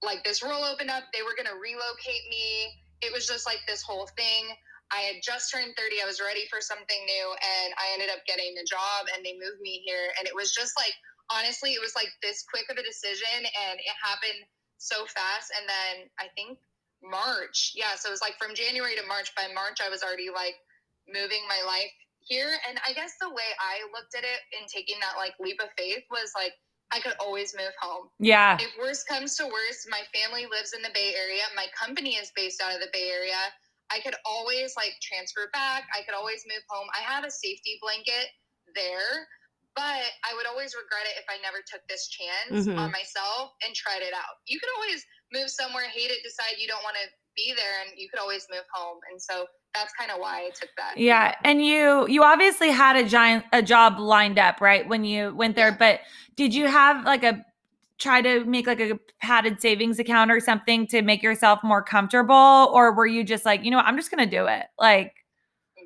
Like this role opened up, they were going to relocate me. It was just like this whole thing. I had just turned 30. I was ready for something new, and I ended up getting a job, and they moved me here. And it was just like, honestly, it was like this quick of a decision, and it happened so fast. And then I think March, yeah. So it was like from January to March. By March, I was already like moving my life here. And I guess the way I looked at it in taking that like leap of faith was like, I could always move home. Yeah. If worst comes to worst, my family lives in the Bay Area. My company is based out of the Bay Area. I could always like transfer back. I could always move home. I have a safety blanket there, but I would always regret it if I never took this chance Mhm. on myself and tried it out. You could always move somewhere, hate it, decide you don't want to be there, and you could always move home. And so that's kind of why I took that. Yeah, and you you obviously had a giant a job lined up, right? When you went there, but did you have like a try to make like a padded savings account or something to make yourself more comfortable? Or were you just like, you know, I'm just going to do it? Like,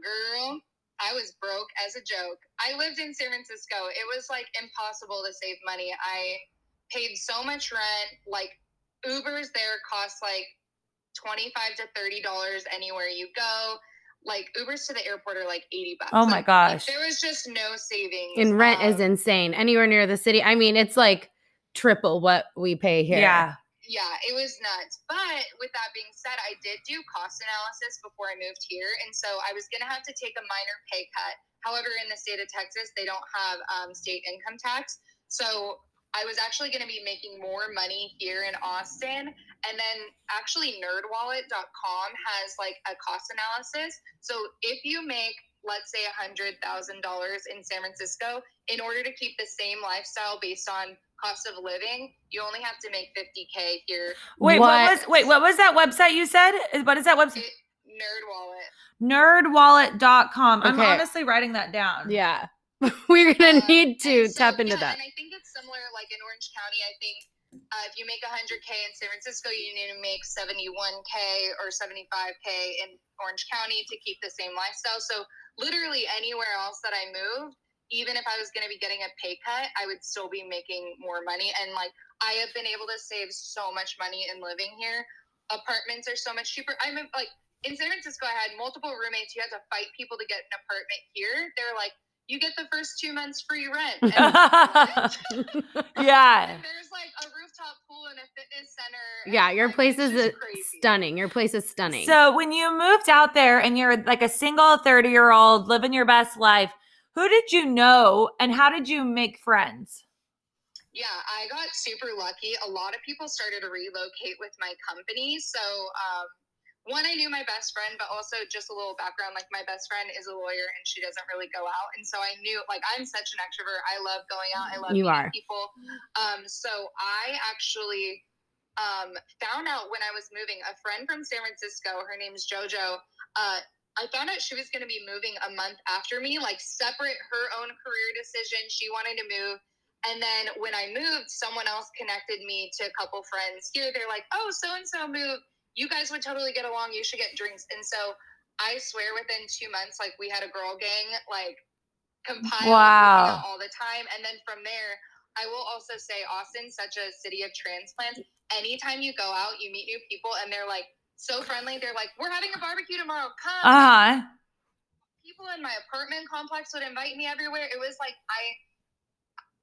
girl, I was broke as a joke. I lived in San Francisco. It was like impossible to save money. I paid so much rent. Like, Ubers there cost like 25 to $30 anywhere you go like Ubers to the airport are like 80 bucks. Oh my like, gosh. There was just no savings. And rent um, is insane. Anywhere near the city. I mean, it's like triple what we pay here. Yeah. Yeah, it was nuts. But with that being said, I did do cost analysis before I moved here. And so I was going to have to take a minor pay cut. However, in the state of Texas, they don't have um, state income tax. So I was actually going to be making more money here in Austin. And then actually, nerdwallet.com has like a cost analysis. So if you make, let's say, $100,000 in San Francisco, in order to keep the same lifestyle based on cost of living, you only have to make 50K here. Wait, what, What? was wait, what was that website you said? What is that website? It, NerdWallet. Nerdwallet.com. I'm honestly writing that down. Yeah. We're going to Uh, need to so, tap into yeah, that. And I think it's similar, like in Orange County. I think uh, if you make 100k in San Francisco, you need to make 71k or 75k in Orange County to keep the same lifestyle. So literally anywhere else that I moved, even if I was going to be getting a pay cut, I would still be making more money. And like I have been able to save so much money in living here. Apartments are so much cheaper. I'm like in San Francisco, I had multiple roommates. You had to fight people to get an apartment here. They're like, you get the first two months free rent. And I'm like, "What?" yeah. And there's like a rooftop pool and a fitness center. Yeah, your like, place is just uh, stunning. Your place is stunning. So when you moved out there and you're like a single 30 year old living your best life, who did you know and how did you make friends? Yeah, I got super lucky. A lot of people started to relocate with my company. So, um, one, I knew my best friend, but also just a little background. Like, my best friend is a lawyer and she doesn't really go out. And so I knew, like, I'm such an extrovert. I love going out. I love You meeting are. people. Um, so I actually um, found out when I was moving, a friend from San Francisco, her name's JoJo. Uh, I found out she was going to be moving a month after me, like separate her own career decision. She wanted to move. And then when I moved, someone else connected me to a couple friends here. They're like, oh, so and so moved. You guys would totally get along. You should get drinks. And so I swear within two months, like we had a girl gang, like compiled Wow. all the time. And then from there, I will also say Austin, such a city of transplants. Anytime you go out, you meet new people and they're like so friendly. They're like, we're having a barbecue tomorrow. Come. Uh huh. People in my apartment complex would invite me everywhere. It was like, I,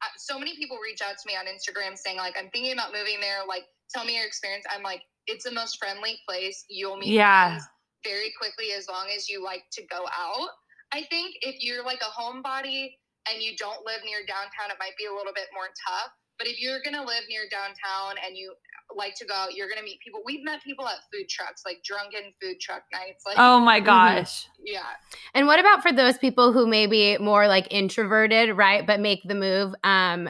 I, so many people reach out to me on Instagram saying like, I'm thinking about moving there. Like, tell me your experience. I'm like, it's the most friendly place. You'll meet Yeah. very quickly as long as you like to go out. I think if you're like a homebody and you don't live near downtown, it might be a little bit more tough. But if you're gonna live near downtown and you like to go out, you're gonna meet people. We've met people at food trucks, like drunken food truck nights. Like, Oh my gosh. yeah, And what about for those people who may be more like introverted, right, but make the move? Um,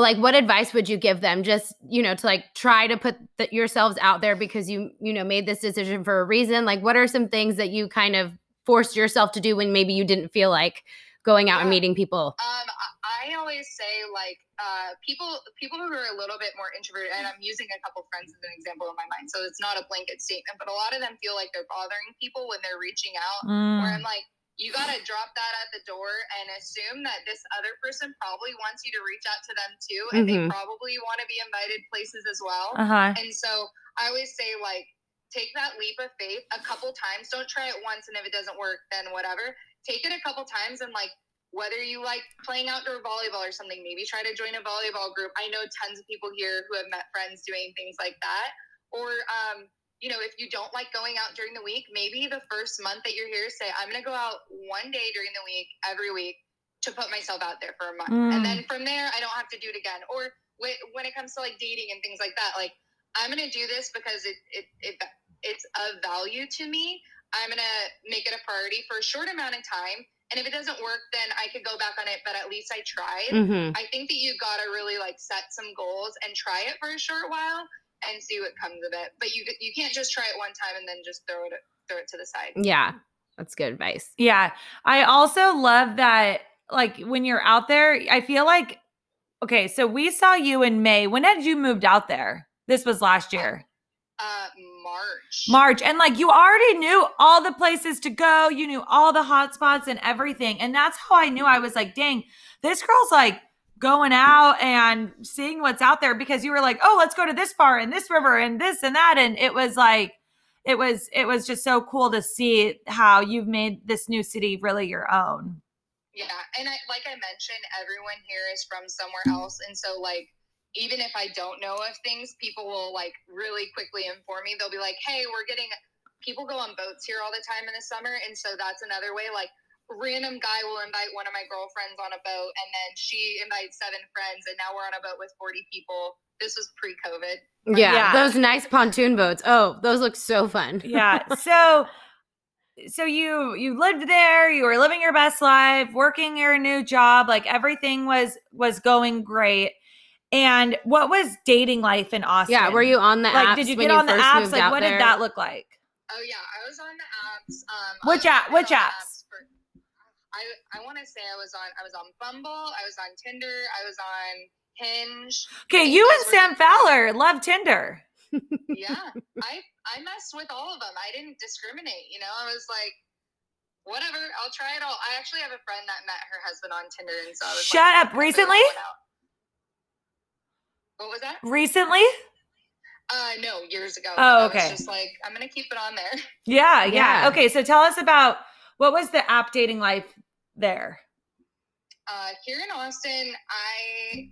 like, what advice would you give them? Just you know, to like try to put th- yourselves out there because you you know made this decision for a reason. Like, what are some things that you kind of forced yourself to do when maybe you didn't feel like going out and meeting people? Um, I I always say like uh, people people who are a little bit more introverted, and I'm using a couple friends as an example in my mind, so it's not a blanket statement, but a lot of them feel like they're bothering people when they're reaching out. Where Mm. I'm like, you gotta drop that at the door and assume that this other person probably wants you to reach out to them too, and Mhm. they probably want to be invited places as well. Uh huh. And so I always say, like, take that leap of faith a couple times. Don't try it once, and if it doesn't work, then whatever. Take it a couple times, and like, whether you like playing outdoor volleyball or something, maybe try to join a volleyball group. I know tons of people here who have met friends doing things like that. Or, um, you know, if you don't like going out during the week, maybe the first month that you're here, say, I'm going to go out one day during the week, every week, to put myself out there for a month. Mm. And then from there, I don't have to do it again. Or wh- when it comes to like dating and things like that, like, I'm going to do this because it, it, it, it's of value to me. I'm going to make it a priority for a short amount of time. And if it doesn't work, then I could go back on it, but at least I tried. hmm I think that you got to really like set some goals and try it for a short while and see what comes of it. But you you can't just try it one time and then just throw it throw it to the side. Yeah, that's good advice. Yeah. I also love that, like, when you're out there, I feel like okay, so we saw you in May. When had you moved out there? This was last year. Uh, March. March. And like you already knew all the places to go, you knew all the hot spots and everything. And that's how I knew I was like, dang, this girl's like going out and seeing what's out there because you were like, oh, let's go to this bar and this river and this and that. And it was like, it was it was just so cool to see how you've made this new city really your own. Yeah, and I like I mentioned, everyone here is from somewhere else, and so like even if I don't know of things, people will like really quickly inform me. They'll be like, "Hey, we're getting." People go on boats here all the time in the summer, and so that's another way. Like random guy will invite one of my girlfriends on a boat and then she invites seven friends and now we're on a boat with 40 people this was pre-covid Yeah, Yeah. those nice pontoon boats. Oh, those look so fun. Yeah. So so you you lived there, you were living your best life, working your new job, like everything was was going great. And what was dating life in Austin? yeah, were you on the like apps did you get on the apps? Like what there? did that look like? Oh yeah, I was on the apps. Um, Which I- app- which been on apps? For- I I want to say I was on I was on Bumble, I was on Tinder, I was on Hinge. Okay, you and Sam Fowler love Tinder. Yeah, I I messed with all of them. I didn't discriminate. You know, I was like, whatever, I'll try it all. I actually have a friend that met her husband on Tinder, and so I was Shut like, up. "I'll Recently? that one out." What was that? Recently? Uh, no, years ago. Oh, I was okay. just like, I'm gonna keep it on there. Yeah, yeah. Yeah. Okay, so tell us about what was the app dating life there? Uh, here in Austin, I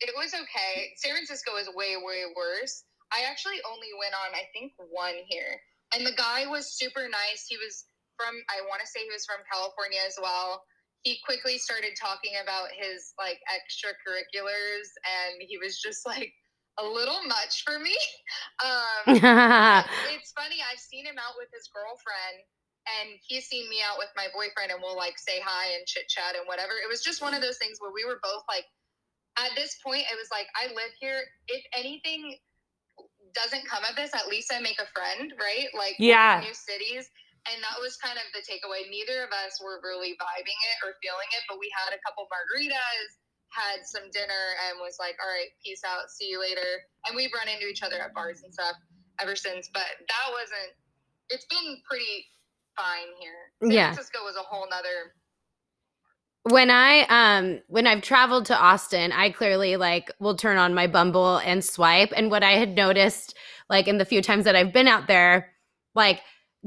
it was okay. San Francisco is way way worse. I actually only went on I think one here, and the guy was super nice. He was from I want to say he was from California as well. He quickly started talking about his like extracurriculars, and he was just like a little much for me. Um, it's funny. I've seen him out with his girlfriend, and he's seen me out with my boyfriend, and we'll like say hi and chit chat and whatever. It was just one of those things where we were both like, at this point, it was like, I live here. If anything doesn't come of this, at least I make a friend, right? Like, Yeah. new cities. And that was kind of the takeaway. Neither of us were really vibing it or feeling it, but we had a couple margaritas, had some dinner, and was like, all right, peace out, see you later. And we've run into each other at bars and stuff ever since. But that wasn't, it's been pretty fine here. San Yeah. Francisco was a whole nother. when I um when I've traveled to Austin, I clearly like will turn on my Bumble and swipe. And what I had noticed, like in the few times that I've been out there, like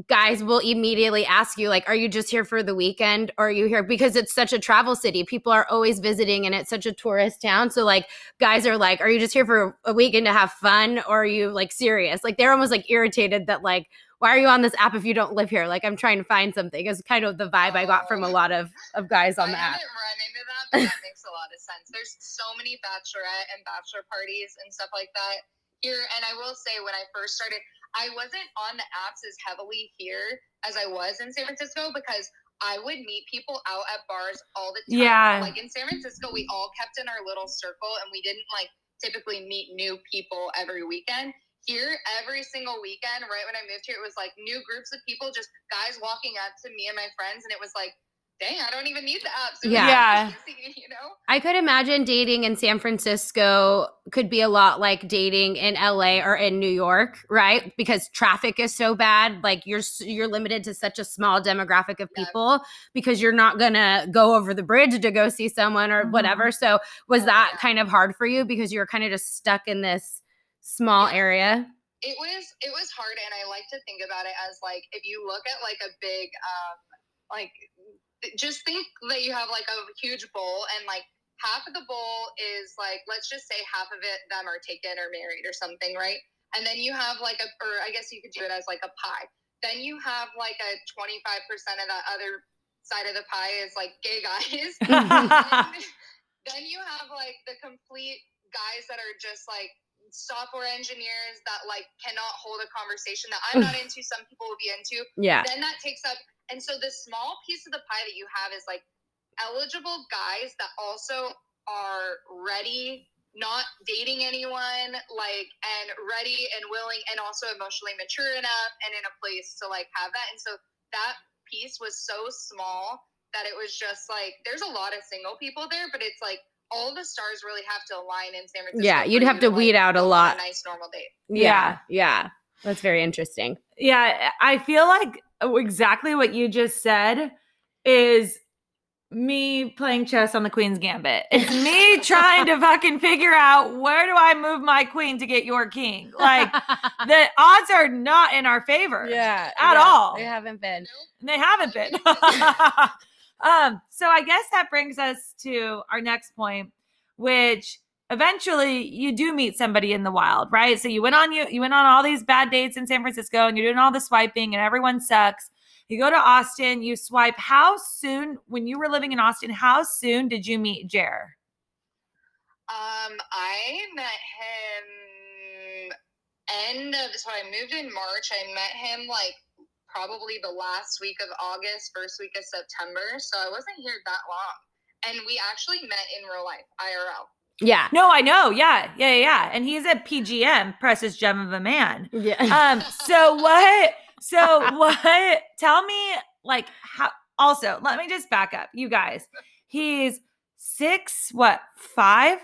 guys will immediately ask you like are you just here for the weekend or are you here because it's such a travel city people are always visiting and it's such a tourist town so like guys are like are you just here for a weekend to have fun or are you like serious like they're almost like irritated that like why are you on this app if you don't live here like i'm trying to find something is kind of the vibe i got from a oh. lot of of guys on I the app haven't run into that, but that makes a lot of sense. There's so many bachelorette and bachelor parties and stuff like that here. And I will say, when I first started, I wasn't on the apps as heavily here as I was in San Francisco because I would meet people out at bars all the time. Yeah. Like in San Francisco, we all kept in our little circle and we didn't like typically meet new people every weekend. Here, every single weekend, right when I moved here, it was like new groups of people, just guys walking up to me and my friends, and it was like, dang, I don't even need the apps. It Yeah. easy, you know? I could imagine dating in San Francisco could be a lot like dating in LA or in New York, right? Because traffic is so bad, like you're you're limited to such a small demographic of Yeah. people because you're not going to go over the bridge to go see someone or Mhm. whatever. So, was Oh, that yeah. kind of hard for you because you were kind of just stuck in this small area? It was it was hard, and I like to think about it as like if you look at like a big um like just think that you have like a huge bowl and like half of the bowl is like let's just say half of it them are taken or married or something right? And then you have like a or i guess you could do it as like a pie. Then you have like a 25% of that other side of the pie is like gay guys. Then you have like the complete guys that are just like software engineers that like cannot hold a conversation that i'm not into some people will be into Yeah. then that takes up and so the small piece of the pie that you have is like eligible guys that also are ready not dating anyone like and ready and willing and also emotionally mature enough and in a place to like have that and so that piece was so small that it was just like there's a lot of single people there but it's like all the stars really have to align in San Francisco. Yeah, you'd you have to like, weed out a go on lot. nice normal date. Yeah. Yeah. That's very interesting. Yeah, I feel like exactly what you just said is me playing chess on the Queen's Gambit. It's me trying to fucking figure out where do I move my queen to get your king. Like the odds are not in our favor. yeah. At yeah, all. They haven't been. Nope. They haven't been. um, so I guess that brings us to our next point, which eventually you do meet somebody in the wild, right? So you went on you you went on all these bad dates in San Francisco and you're doing all the swiping and everyone sucks. You go to Austin, you swipe. How soon, when you were living in Austin, how soon did you meet Jer? Um, I met him end of so I moved in March. I met him like probably the last week of August, first week of September. So I wasn't here that long. And we actually met in real life, IRL. Yeah. No, I know. Yeah, yeah, yeah, yeah. And he's a PGM, precious gem of a man. Yeah. um so what so what tell me like how also let me just back up you guys he's six what five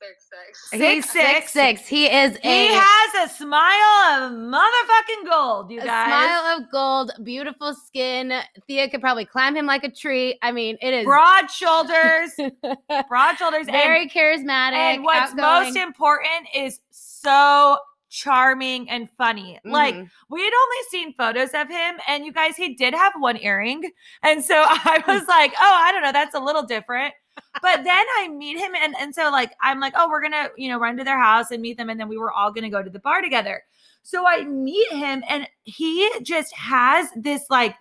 Six six. He's six. six. He is he a, has a smile of motherfucking gold you a guys smile of gold, beautiful skin. Thea could probably climb him like a tree. I mean, it is broad shoulders broad shoulders and- very charismatic. and, what's outgoing. most important is so charming and funny like Mhm. we had only seen photos of him and you guys he did have one earring and so i was like oh i don't know that's a little different but then i meet him and, and so like i'm like oh we're gonna you know run to their house and meet them and then we were all gonna go to the bar together. So i meet him and he just has this like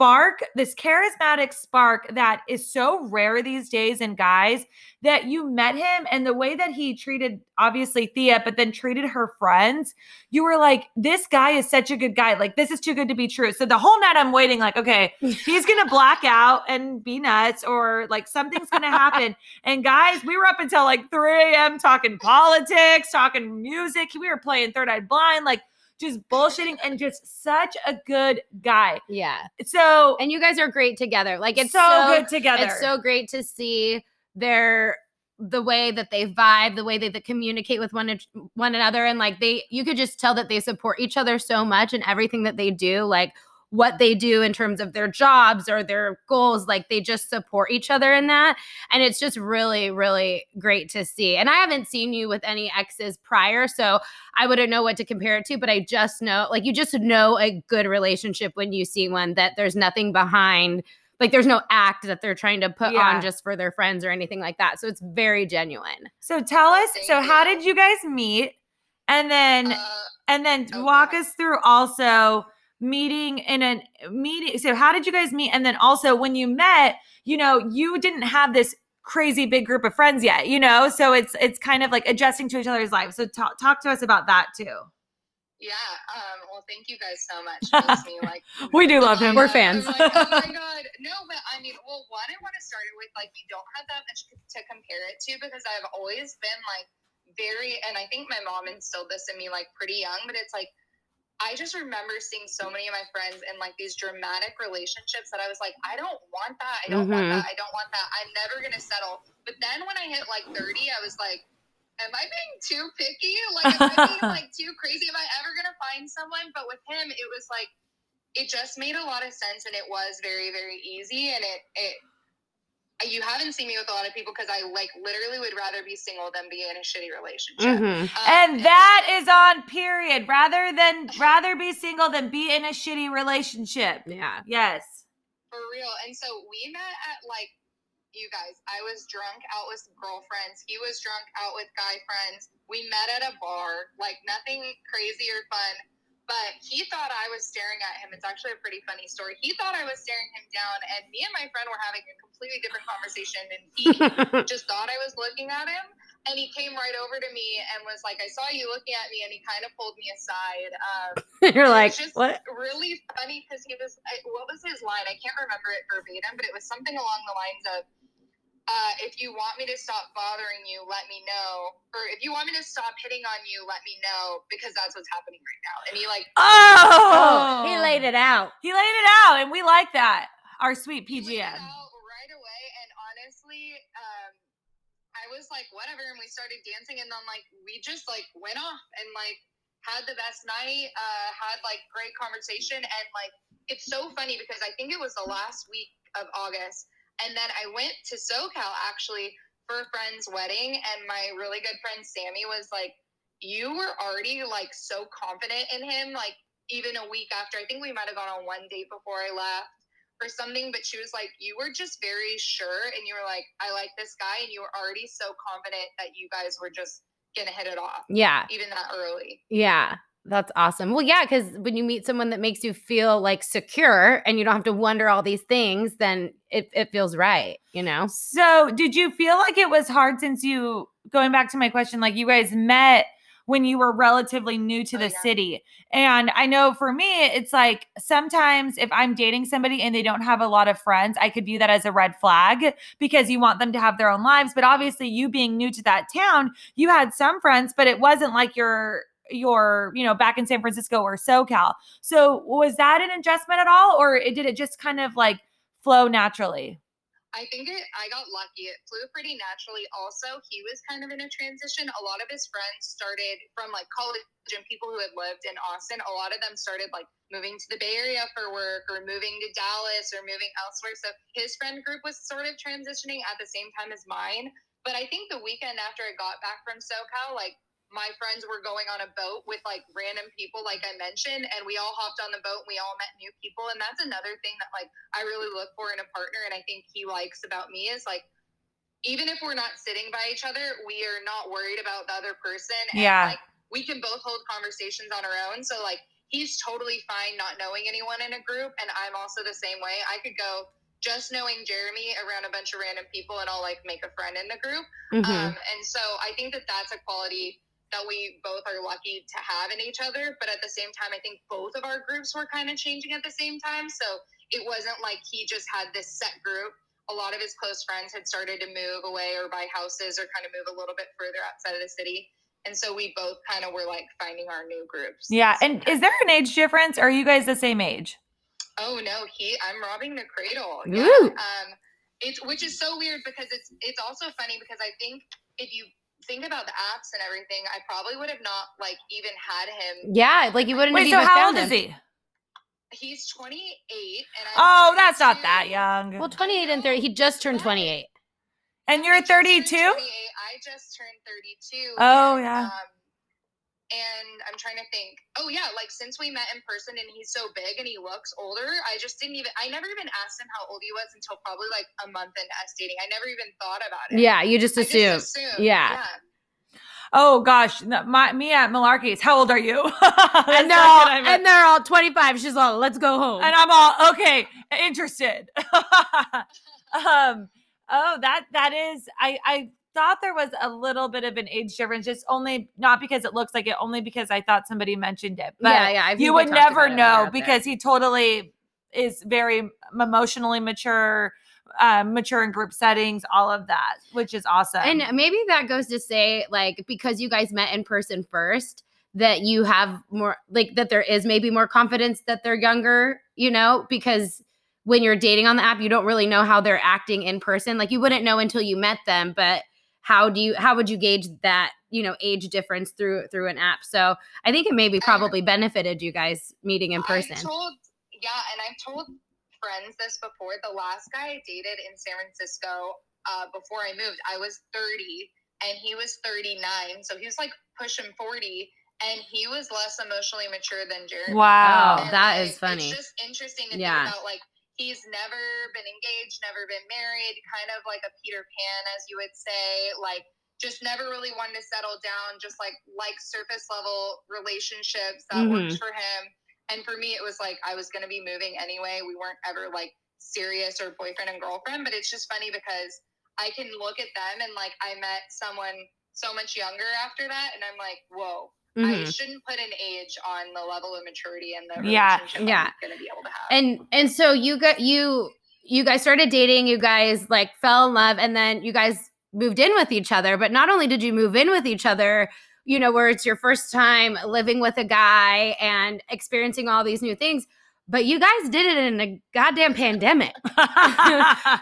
spark this charismatic spark that is so rare these days in guys that you met him and the way that he treated obviously Thea, but then treated her friends, you were like, this guy is such a good guy. Like, this is too good to be true. So the whole night I'm waiting, like, okay, he's gonna black out and be nuts, or like something's gonna happen. and guys, we were up until like 3 a.m. talking politics, talking music. We were playing Third Eye Blind, like just bullshitting and just such a good guy. yeah. So And you guys are great together. Like it's so, good together. It's so great to see their the way that they vibe, the way that they communicate with one one another, and like they, you could just tell that they support each other so much and everything that they do. Like what they do in terms of their jobs or their goals, like they just support each other in that, and it's just really, really great to see. And I haven't seen you with any exes prior, so I wouldn't know what to compare it to. But I just know, like you just know a good relationship when you see one that there's nothing behind like there's no act that they're trying to put Yeah. on just for their friends or anything like that. So it's very genuine. So tell us. So how did you guys meet? And then Uh, and then oh, walk us through also meeting in a meeting. So how did you guys meet? And then also when you met, you know, you didn't have this crazy big group of friends yet, you know. So it's it's kind of like adjusting to each other's lives. So talk talk to us about that too. yeah. Um, well, thank you guys so much. It makes me like We do love him. We're fans. like, oh my god, no, but I mean, well, one, I want to start it with like we don't have that much to compare it to because I've always been like very, and I think my mom instilled this in me like pretty young, but it's like I just remember seeing so many of my friends in like these dramatic relationships that I was like, I don't want that. I don't want Mhm. that. I don't want that. I'm never gonna settle. But then when I hit like 30, I was like. Am I being too picky? Like, am I being like too crazy? Am I ever gonna find someone? But with him, it was like it just made a lot of sense and it was very very easy and it it you haven't seen me with a lot of people because I like literally would rather be single than be in a shitty relationship. Mhm. Um, And that is on period. Rather than rather be single than be in a shitty relationship. Yeah. Yes. for real. And so we met at like you guys. I was drunk out with girlfriends. He was drunk out with guy friends. We met at a bar, like nothing crazy or fun. But he thought I was staring at him. It's actually a pretty funny story. He thought I was staring him down, and me and my friend were having a completely different conversation. And he just thought I was looking at him. And he came right over to me and was like, I saw you looking at me. And he kind of pulled me aside. Um, You're like, just what? really funny because he was, I, what was his line? I can't remember it verbatim, but it was something along the lines of, uh, if you want me to stop bothering you, let me know. Or if you want me to stop hitting on you, let me know because that's what's happening right now. And he like, Oh, Oh, he laid it out. He laid it out, and we like that. Our sweet he PGM. right away. And honestly, um, I was like, whatever, and we started dancing, and then like we just like went off and like had the best night, uh, had like great conversation, and like it's so funny because I think it was the last week of August, and then I went to SoCal actually for a friend's wedding, and my really good friend Sammy was like, "You were already like so confident in him, like." Even a week after, I think we might have gone on one date before I left or something, but she was like, You were just very sure. And you were like, I like this guy. And you were already so confident that you guys were just to hit it off. Yeah. Even that early. Yeah. That's awesome. Well, yeah, because when you meet someone that makes you feel like secure and you don't have to wonder all these things, then it, it feels right, you know? So, did you feel like it was hard since you, going back to my question, like you guys met when you were relatively new to Oh, the yeah. city. And I know for me, it's like sometimes if I'm dating somebody and they don't have a lot of friends, I could view that as a red flag because you want them to have their own lives. But obviously, you being new to that town, you had some friends, but it wasn't like your your you know back in San Francisco or SoCal. So was that an adjustment at all, or did it just kind of like flow naturally? I think it, I got lucky. It flew pretty naturally. Also, he was kind of in a transition. A lot of his friends started from like college and people who had lived in Austin. A lot of them started like moving to the Bay Area for work or moving to Dallas or moving elsewhere. So his friend group was sort of transitioning at the same time as mine. But I think the weekend after I got back from SoCal, like my friends were going on a boat with like random people, like I mentioned, and we all hopped on the boat and we all met new people. And that's another thing that like I really look for in a partner, and I think he likes about me is like even if we're not sitting by each other, we are not worried about the other person. And, Yeah. Like we can both hold conversations on our own. So like he's totally fine not knowing anyone in a group, and I'm also the same way. I could go just knowing Jeremy around a bunch of random people, and I'll like make a friend in the group. Mhm. Um, and so I think that that's a quality that we both are lucky to have in each other. But at the same time, I think both of our groups were kind of changing at the same time. So it wasn't like he just had this set group. A lot of his close friends had started to move away or buy houses or kind of move a little bit further outside of the city. And so we both kind of were like finding our new groups. Yeah. And is there an age difference? Are you guys the same age? Oh no, he I'm robbing the cradle. Ooh. Yeah. Um it's which is so weird because it's it's also funny because I think if you think about the apps and everything, I probably would have not like even had him. Yeah, like you wouldn't have Wait, so even how old found is he? He's 28 and I'm Oh, that's not that young. Well, 28 and 30. He just turned 28. and you're 32? I just turned 32. Oh, and, yeah. Um, and I'm trying to think. Oh yeah, like since we met in person and he's so big and he looks older, I just didn't even. I never even asked him how old he was until probably like a month into us dating. I never even thought about it. Yeah, you just assume. just assumed. Yeah. Oh gosh, my me at Malarkey's. How old are you? I That's know. not what I meant. And they're all 25. She's all, let's go home. and I'm all okay, interested. um, oh, that that is. I I thought there was a little bit of an age difference, just only not because it looks like it, only because I thought somebody mentioned it. But yeah, yeah. You would never about it when we were know because he totally is very emotionally mature, um, mature in group settings, all of that, which is awesome. And maybe that goes to say, like, because you guys met in person first, that you have more, like, that there is maybe more confidence that they're younger, you know, because when you're dating on the app, you don't really know how they're acting in person. Like, you wouldn't know until you met them, but how do you, how would you gauge that, you know, age difference through, through an app? So I think it maybe probably benefited you guys meeting in person. I've told, yeah, and I've told friends this before. The last guy I dated in San Francisco uh, before I moved, I was 30 and he was 39. So he was like pushing 40 and he was less emotionally mature than Jeremy. wow. And, that like, is funny. It's just interesting to Yeah. think about like he's never been engaged, never been married, kind of like a Peter Pan, as you would say, like just never really wanted to settle down, just like like surface level relationships that Mhm. worked for him. And for me, it was like I was gonna be moving anyway. We weren't ever like serious or boyfriend and girlfriend, but it's just funny because I can look at them and like I met someone so much younger after that, and I'm like, whoa. I Mhm. shouldn't put an age on the level of maturity and the Yeah, relationship yeah. I'm gonna be able to have. and and so you got you you guys started dating you guys like fell in love and then you guys moved in with each other but not only did you move in with each other you know where it's your first time living with a guy and experiencing all these new things but you guys did it in a goddamn pandemic.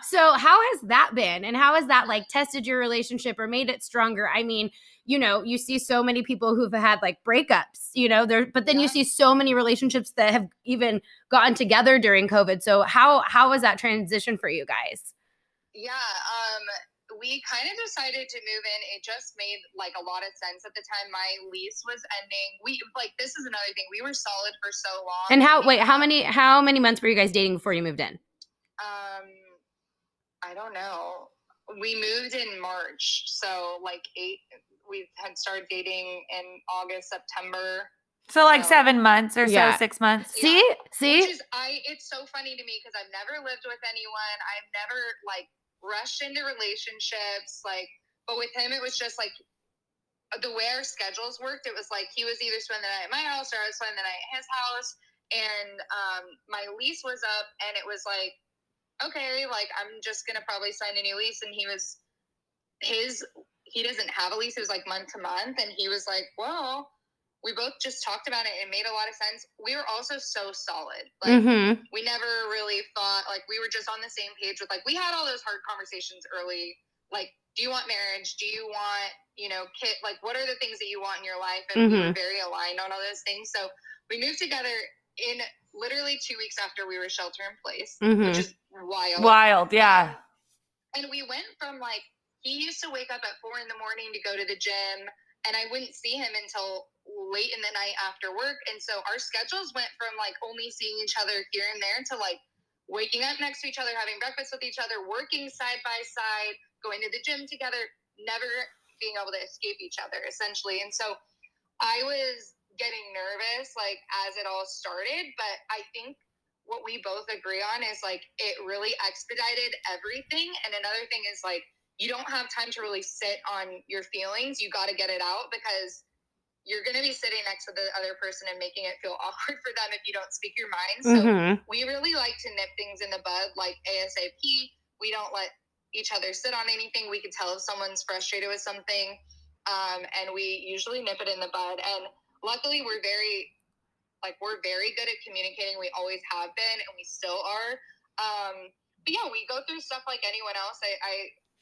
so how has that been? And how has that like tested your relationship or made it stronger? I mean, you know, you see so many people who've had like breakups, you know, there but then yeah. you see so many relationships that have even gotten together during COVID. So how how was that transition for you guys? Yeah, um we kind of decided to move in. It just made like a lot of sense at the time. My lease was ending. We like this is another thing. We were solid for so long. And how wait, how many how many months were you guys dating before you moved in? Um I don't know. We moved in March. So like 8 we had started dating in August, September. So like so, seven months or yeah. so, six months. Yeah. See, see. Which is, I. It's so funny to me because I've never lived with anyone. I've never like rushed into relationships. Like, but with him, it was just like the way our schedules worked. It was like he was either spending the night at my house or I was spending the night at his house. And um, my lease was up, and it was like, okay, like I'm just gonna probably sign a new lease. And he was his he doesn't have a lease. It was like month to month, and he was like, well we both just talked about it and it made a lot of sense. We were also so solid. Like mm-hmm. we never really thought like we were just on the same page with like we had all those hard conversations early. Like, do you want marriage? Do you want, you know, kid like what are the things that you want in your life? And mm-hmm. we were mm-hmm. very aligned on all those things. So we moved together in literally two weeks after we were shelter in place, mm-hmm. which is wild. Wild, yeah. And we went from like he used to wake up at four in the morning to go to the gym and I wouldn't see him until late in the night after work. And so our schedules went from like only seeing each other here and there to like waking up next to each other, having breakfast with each other, working side by side, going to the gym together, never being able to escape each other essentially. And so I was getting nervous like as it all started, but I think what we both agree on is like it really expedited everything. And another thing is like you don't have time to really sit on your feelings. You got to get it out because you're going to be sitting next to the other person and making it feel awkward for them if you don't speak your mind. So mm-hmm. we really like to nip things in the bud, like ASAP. We don't let each other sit on anything. We can tell if someone's frustrated with something, um, and we usually nip it in the bud. And luckily, we're very, like, we're very good at communicating. We always have been, and we still are. Um, but yeah, we go through stuff like anyone else. I, I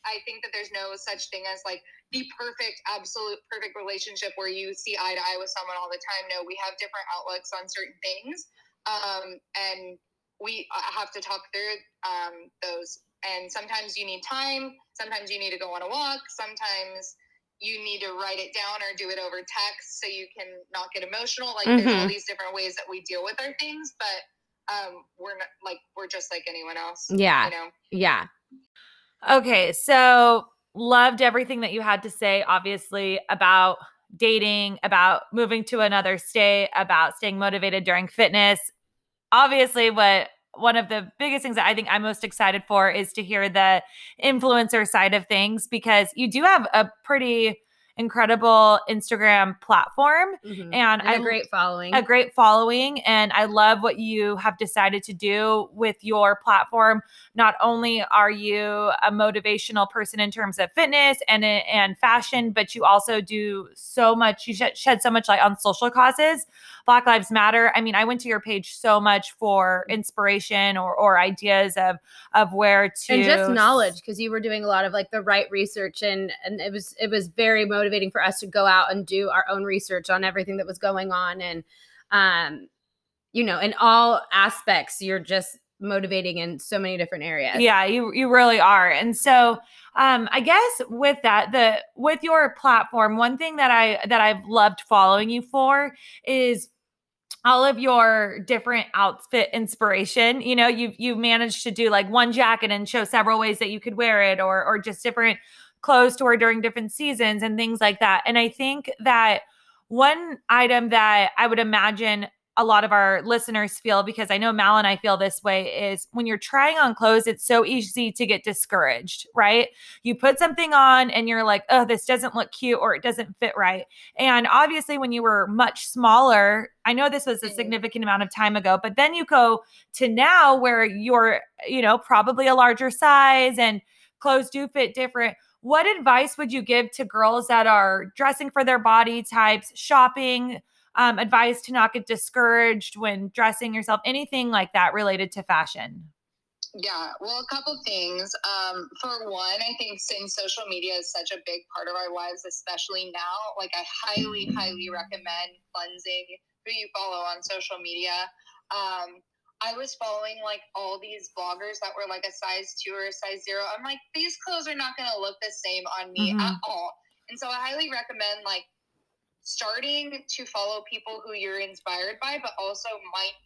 I think that there's no such thing as like the perfect, absolute perfect relationship where you see eye to eye with someone all the time. No, we have different outlooks on certain things. Um, and we uh, have to talk through um, those. And sometimes you need time. Sometimes you need to go on a walk. Sometimes you need to write it down or do it over text so you can not get emotional. Like mm-hmm. there's all mm-hmm. these different ways that we deal with our things, but um, we're not like we're just like anyone else. Yeah. You know? Yeah. Okay, so loved everything that you had to say, obviously, about dating, about moving to another state, about staying motivated during fitness. Obviously, what one of the biggest things that I think I'm most excited for is to hear the influencer side of things because you do have a pretty incredible Instagram platform mm-hmm. and, and a great following. A great following. And I love what you have decided to do with your platform. Not only are you a motivational person in terms of fitness and, and fashion, but you also do so much, you shed so much light on social causes. Black Lives Matter. I mean, I went to your page so much for inspiration or, or ideas of of where to and just knowledge because you were doing a lot of like the right research and and it was it was very motivating motivating for us to go out and do our own research on everything that was going on and um you know in all aspects you're just motivating in so many different areas. Yeah you you really are. And so um i guess with that the with your platform one thing that i that i've loved following you for is all of your different outfit inspiration you know you've you've managed to do like one jacket and show several ways that you could wear it or or just different clothes to wear during different seasons and things like that. And I think that one item that I would imagine a lot of our listeners feel because I know Mal and I feel this way is when you're trying on clothes, it's so easy to get discouraged, right? You put something on and you're like, oh, this doesn't look cute or it doesn't fit right. And obviously, when you were much smaller, I know this was a mm-hmm. significant amount of time ago, but then you go to now where you're, you know, probably a larger size and clothes do fit different what advice would you give to girls that are dressing for their body types, shopping, um, advice to not get discouraged when dressing yourself? Anything like that related to fashion? Yeah, well, a couple things. Um, for one, I think since social media is such a big part of our lives, especially now, like I highly, highly recommend cleansing who you follow on social media. Um, I was following like all these bloggers that were like a size two or a size zero. I'm like, these clothes are not going to look the same on me mm-hmm. at all. And so I highly recommend like starting to follow people who you're inspired by, but also might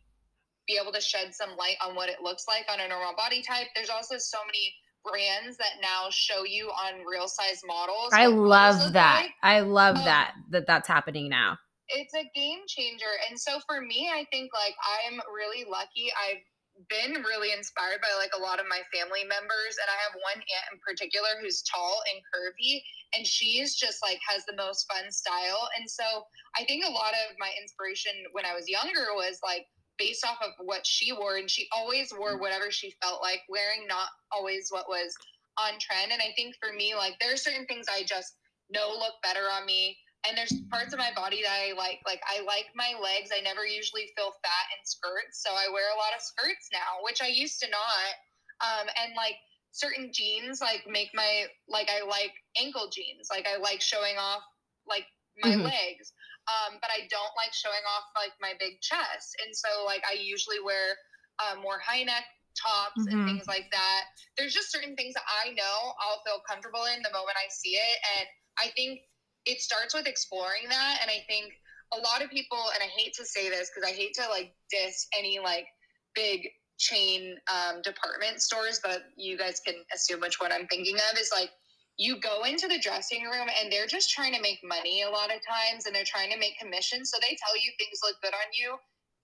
be able to shed some light on what it looks like on a normal body type. There's also so many brands that now show you on real size models. I love that. Like. I love um, that that that's happening now. It's a game changer. And so for me, I think like I'm really lucky. I've been really inspired by like a lot of my family members and I have one aunt in particular who's tall and curvy and she's just like has the most fun style. And so I think a lot of my inspiration when I was younger was like based off of what she wore and she always wore mm. whatever she felt like wearing not always what was on trend and i think for me like there are certain things i just know look better on me and there's parts of my body that i like like i like my legs i never usually feel fat in skirts so i wear a lot of skirts now which i used to not um, and like certain jeans like make my like i like ankle jeans like i like showing off like my mm-hmm. legs um, but I don't like showing off like my big chest. And so like I usually wear uh, more high neck tops mm-hmm. and things like that. There's just certain things that I know I'll feel comfortable in the moment I see it. And I think it starts with exploring that. And I think a lot of people, and I hate to say this because I hate to like diss any like big chain um, department stores, but you guys can assume which one I'm thinking of is like you go into the dressing room and they're just trying to make money a lot of times and they're trying to make commissions. So they tell you things look good on you,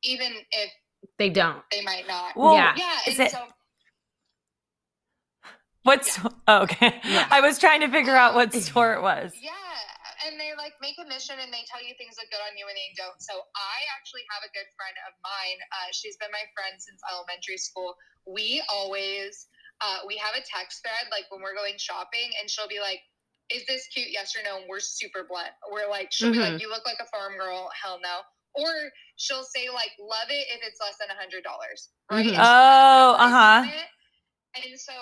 even if they don't. They might not. Well, yeah. yeah Is it- so, What's yeah. oh, okay? Yeah. I was trying to figure out what store it was. Yeah, and they like make a mission and they tell you things look good on you and they don't. So I actually have a good friend of mine. Uh, she's been my friend since elementary school. We always uh, we have a text thread like when we're going shopping, and she'll be like, "Is this cute? Yes or no?" And we're super blunt. We're like, she'll mm-hmm. be like, mm-hmm. "You look like a farm girl." Hell no. Or she'll say like, "Love it if it's less than a hundred dollars." Right? Mm-hmm. Oh, uh huh. And so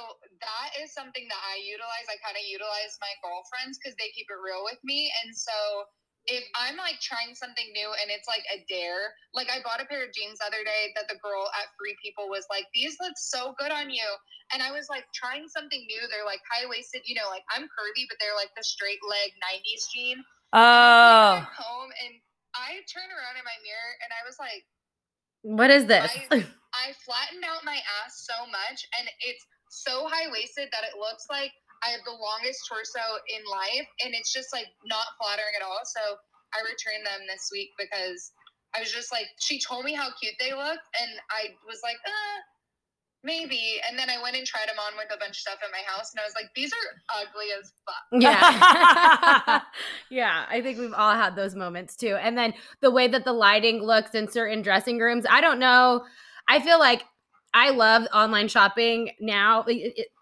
that is something that I utilize. I kind of utilize my girlfriends because they keep it real with me. And so if I'm like trying something new and it's like a dare, like I bought a pair of jeans the other day that the girl at Free People was like, these look so good on you. And I was like trying something new. They're like high waisted, you know, like I'm curvy, but they're like the straight leg 90s jean. Oh. And home and I turned around in my mirror and I was like, what is this? I, I flattened out my ass so much and it's so high waisted that it looks like I have the longest torso in life, and it's just like not flattering at all. So I returned them this week because I was just like, she told me how cute they looked, and I was like, uh, maybe. And then I went and tried them on with a bunch of stuff at my house, and I was like, these are ugly as fuck. Yeah. yeah. I think we've all had those moments too. And then the way that the lighting looks in certain dressing rooms, I don't know. I feel like I love online shopping now.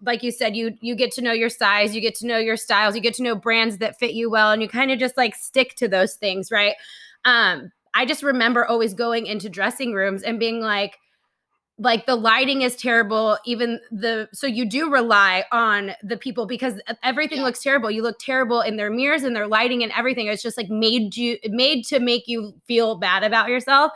like you said, you you get to know your size, you get to know your styles, you get to know brands that fit you well, and you kind of just like stick to those things, right? Um, I just remember always going into dressing rooms and being like, like the lighting is terrible even the so you do rely on the people because everything yeah. looks terrible you look terrible in their mirrors and their lighting and everything it's just like made you made to make you feel bad about yourself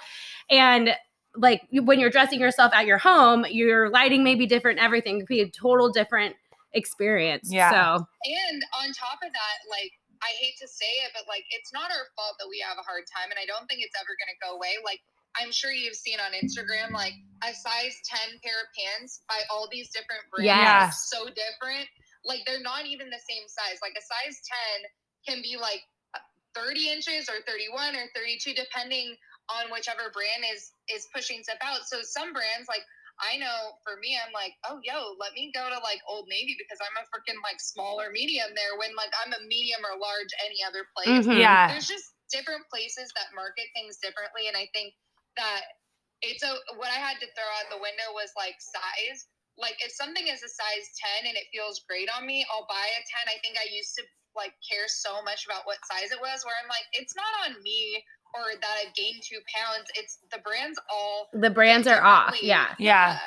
and like when you're dressing yourself at your home, your lighting may be different, everything could be a total different experience. Yeah. So and on top of that, like I hate to say it, but like it's not our fault that we have a hard time and I don't think it's ever gonna go away. Like I'm sure you've seen on Instagram like a size 10 pair of pants by all these different brands. Yeah. So different. Like they're not even the same size. Like a size 10 can be like 30 inches or 31 or 32 depending on whichever brand is is pushing stuff out. So some brands like I know for me, I'm like, oh yo, let me go to like Old Navy because I'm a freaking like small or medium there when like I'm a medium or large any other place. Mm-hmm. Yeah. There's just different places that market things differently. And I think that it's a what I had to throw out the window was like size. Like if something is a size 10 and it feels great on me, I'll buy a 10. I think I used to like care so much about what size it was where I'm like, it's not on me or that I've gained two pounds. It's the brands all The brands are off. differently. Yeah. Yeah.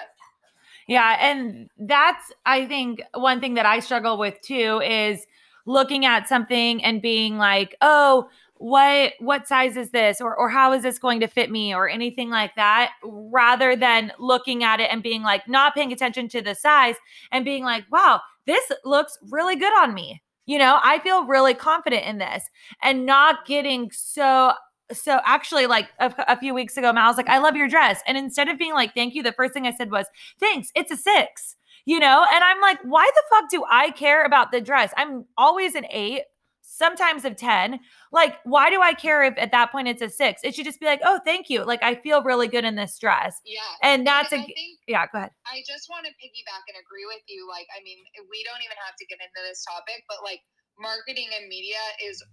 Yeah, and that's I think one thing that I struggle with too is looking at something and being like, "Oh, what what size is this or or how is this going to fit me or anything like that rather than looking at it and being like not paying attention to the size and being like, "Wow, this looks really good on me." You know, I feel really confident in this and not getting so so actually like a, a few weeks ago Mal was like, "I love your dress." And instead of being like, "Thank you," the first thing I said was, thanks, it's a six, you know? And I'm like, why the fuck do I care about the dress? I'm always an eight, sometimes of 10. Like, why do I care if at that point it's a six? It should just be like, oh, thank you. Like, I feel really good in this dress. Yeah. And that's a think yeah, go ahead. I just want to piggyback and agree with you. Like, I mean, we don't even have to get into this topic, but like marketing and media is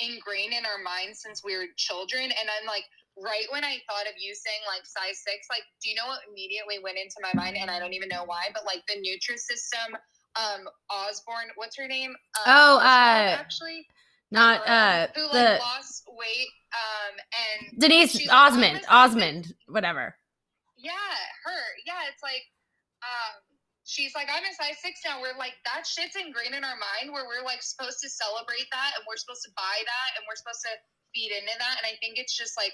ingrained in our minds since we were children. And I'm like, right when I thought of you saying like size six, like, do you know what immediately went into my mind? And I don't even know why, but like the Nutrisystem, um, Osborne, what's her name? Um, Oh, Osborne, uh, actually. Not uh who like the lost weight, um, and Denise she's "Oh, Osmond, I'm a size six." Osmond, whatever. Yeah, her. Yeah, it's like, um, she's like, I'm a size six now. We're like, that shit's ingrained in our mind where we're like supposed to celebrate that and we're supposed to buy that and we're supposed to feed into that. And I think it's just like,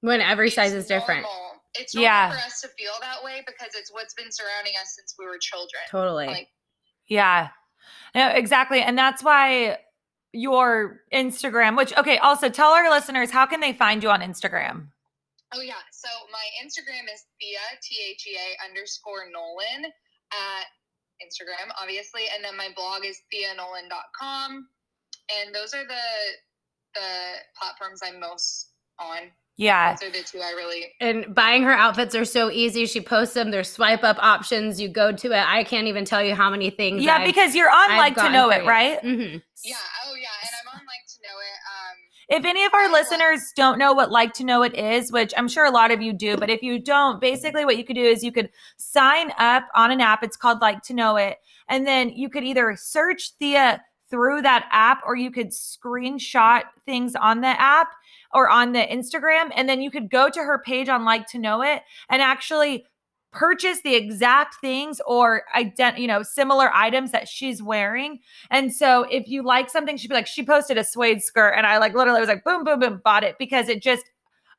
When every size is different. It's normal Yeah. for us to feel that way because it's what's been surrounding us since we were children. Totally. Like, Yeah. No, exactly. And that's why your Instagram, which, okay, also tell our listeners, how can they find you on Instagram? oh yeah. So my Instagram is Thea, T H E A underscore Nolan at Instagram, obviously. And then my blog is theanolan.com. And those are the the platforms I'm most on. Yeah. Those are the two I really and buying her outfits are so easy. She posts them. There's swipe up options. You go to it. I can't even tell you how many things. Yeah, I've- because you're on I've Like to Know It, you. right? Mhm. Yeah, oh yeah. And I'm on like to know it. Um If any of our listeners don't know what Like to Know It is, which I'm sure a lot of you do, but if you don't, basically what you could do is you could sign up on an app. It's called Like to Know It. And then you could either search Thea through that app or you could screenshot things on the app or on the Instagram. And then you could go to her page on Like to Know It and actually purchase the exact things or ident- you know similar items that she's wearing and so if you like something, she'd be like, she posted a suede skirt, and I like literally was like, boom, boom, boom, bought it because it just.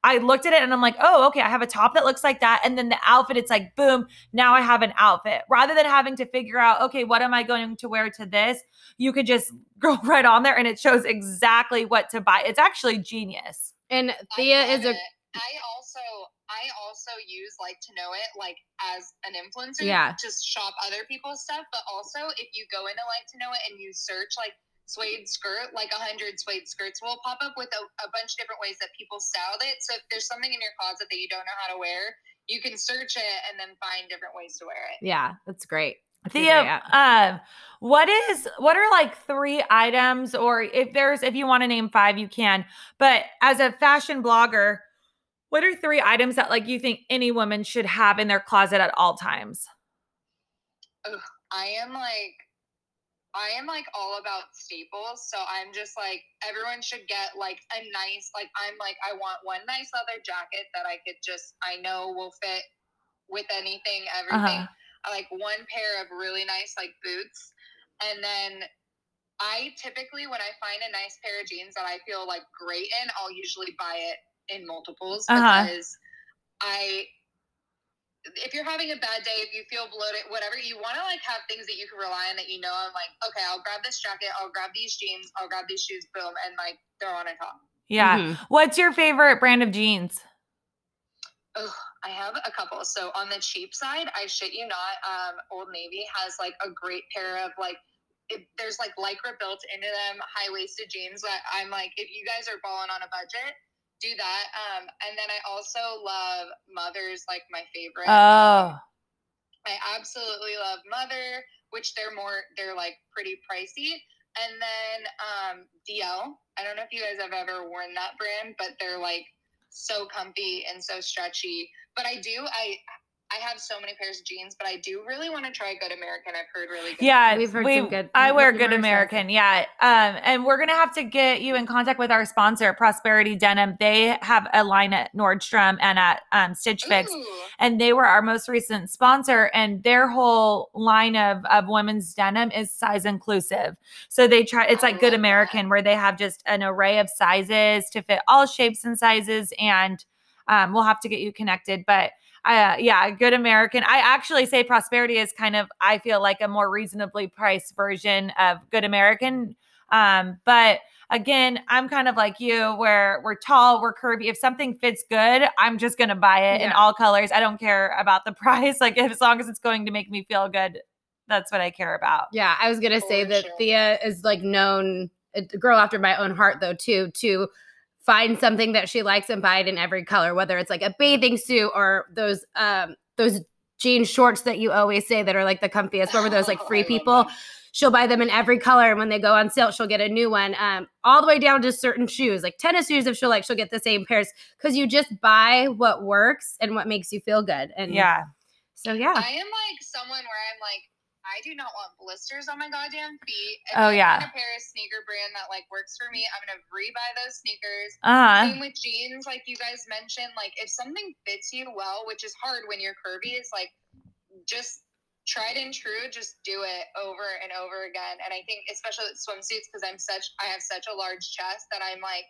I looked at it and I'm like, oh, okay, I have a top that looks like that. And then the outfit, it's like, boom, now I have an outfit. Rather than having to figure out, okay, what am I going to wear to this? You could just go right on there and it shows exactly what to buy. It's actually genius. And Thea is a it. I also I also use like to know it like as an influencer. Yeah. Just shop other people's stuff. But also if you go into like to know it and you search like suede skirt, like a hundred suede skirts will pop up with a, a bunch of different ways that people styled it. So if there's something in your closet that you don't know how to wear, you can search it and then find different ways to wear it. yeah. That's great. That's a great Thea, um, what is what are like three items, or if there's if you want to name five, you can. But as a fashion blogger, what are three items that like you think any woman should have in their closet at all times? I am like I am like all about staples. So I'm just like everyone should get like a nice like I'm like I want one nice leather jacket that I could just I know will fit with anything, everything. Uh-huh. I like one pair of really nice like boots. And then I typically when I find a nice pair of jeans that I feel like great in, I'll usually buy it in multiples Uh-huh. because I if you're having a bad day, if you feel bloated, whatever, you want to like have things that you can rely on that you know. I'm like, okay, I'll grab this jacket, I'll grab these jeans, I'll grab these shoes, boom, and like throw on a top. Yeah. Mhm. What's your favorite brand of jeans? Oh, I have a couple. So on the cheap side, I shit you not, um, Old Navy has like a great pair of like. It, there's like lycra built into them, high waisted jeans. That I'm like, if you guys are balling on a budget, do that. Um, and then I also love Mother's, like my favorite. Oh, I absolutely love Mother, which they're more they're like pretty pricey. And then um DL. I don't know if you guys have ever worn that brand, but they're like so comfy and so stretchy. But I do I I have so many pairs of jeans, but I do really want to try Good American. I've heard really good. Yeah, We've heard we- some good- I wear good Good American. American. Yeah, um, and we're gonna have to get you in contact with our sponsor, Prosperity Denim. They have a line at Nordstrom and at um, Stitch Fix, Ooh, and they were our most recent sponsor. And their whole line of of women's denim is size inclusive. So they try. It's I like Good love American, where they have just an array of sizes to fit all shapes and sizes. And um, we'll have to get you connected, but. Uh, yeah, good American. I actually say prosperity is kind of, I feel like a more reasonably priced version of good American. Um, but again, I'm kind of like you where we're tall, we're curvy. If something fits good, I'm just going to buy it in all colors. I don't care about the price. Like, if, as long as it's going to make me feel good, that's what I care about. Yeah, I was gonna say For that sure. Thea is like known a girl after my own heart though too to find something that she likes and buy it in every color, whether it's like a bathing suit or those um those jean shorts that you always say that are like the comfiest. Remember those like free people? She'll buy them in every color, and when they go on sale, she'll get a new one. Um, all the way down to certain shoes, like tennis shoes. If she'll like, she'll get the same pairs because you just buy what works and what makes you feel good. And Yeah. so yeah, I am like someone where I'm like, I do not want blisters on my goddamn feet. If Oh, I yeah. a pair of sneaker brand that like works for me, I'm gonna rebuy those sneakers. Uh huh. Same with jeans, like you guys mentioned. Like if something fits you well, which is hard when you're curvy, it's like just tried and true. Just do it over and over again. And I think especially with swimsuits because I'm such I have such a large chest that I'm like.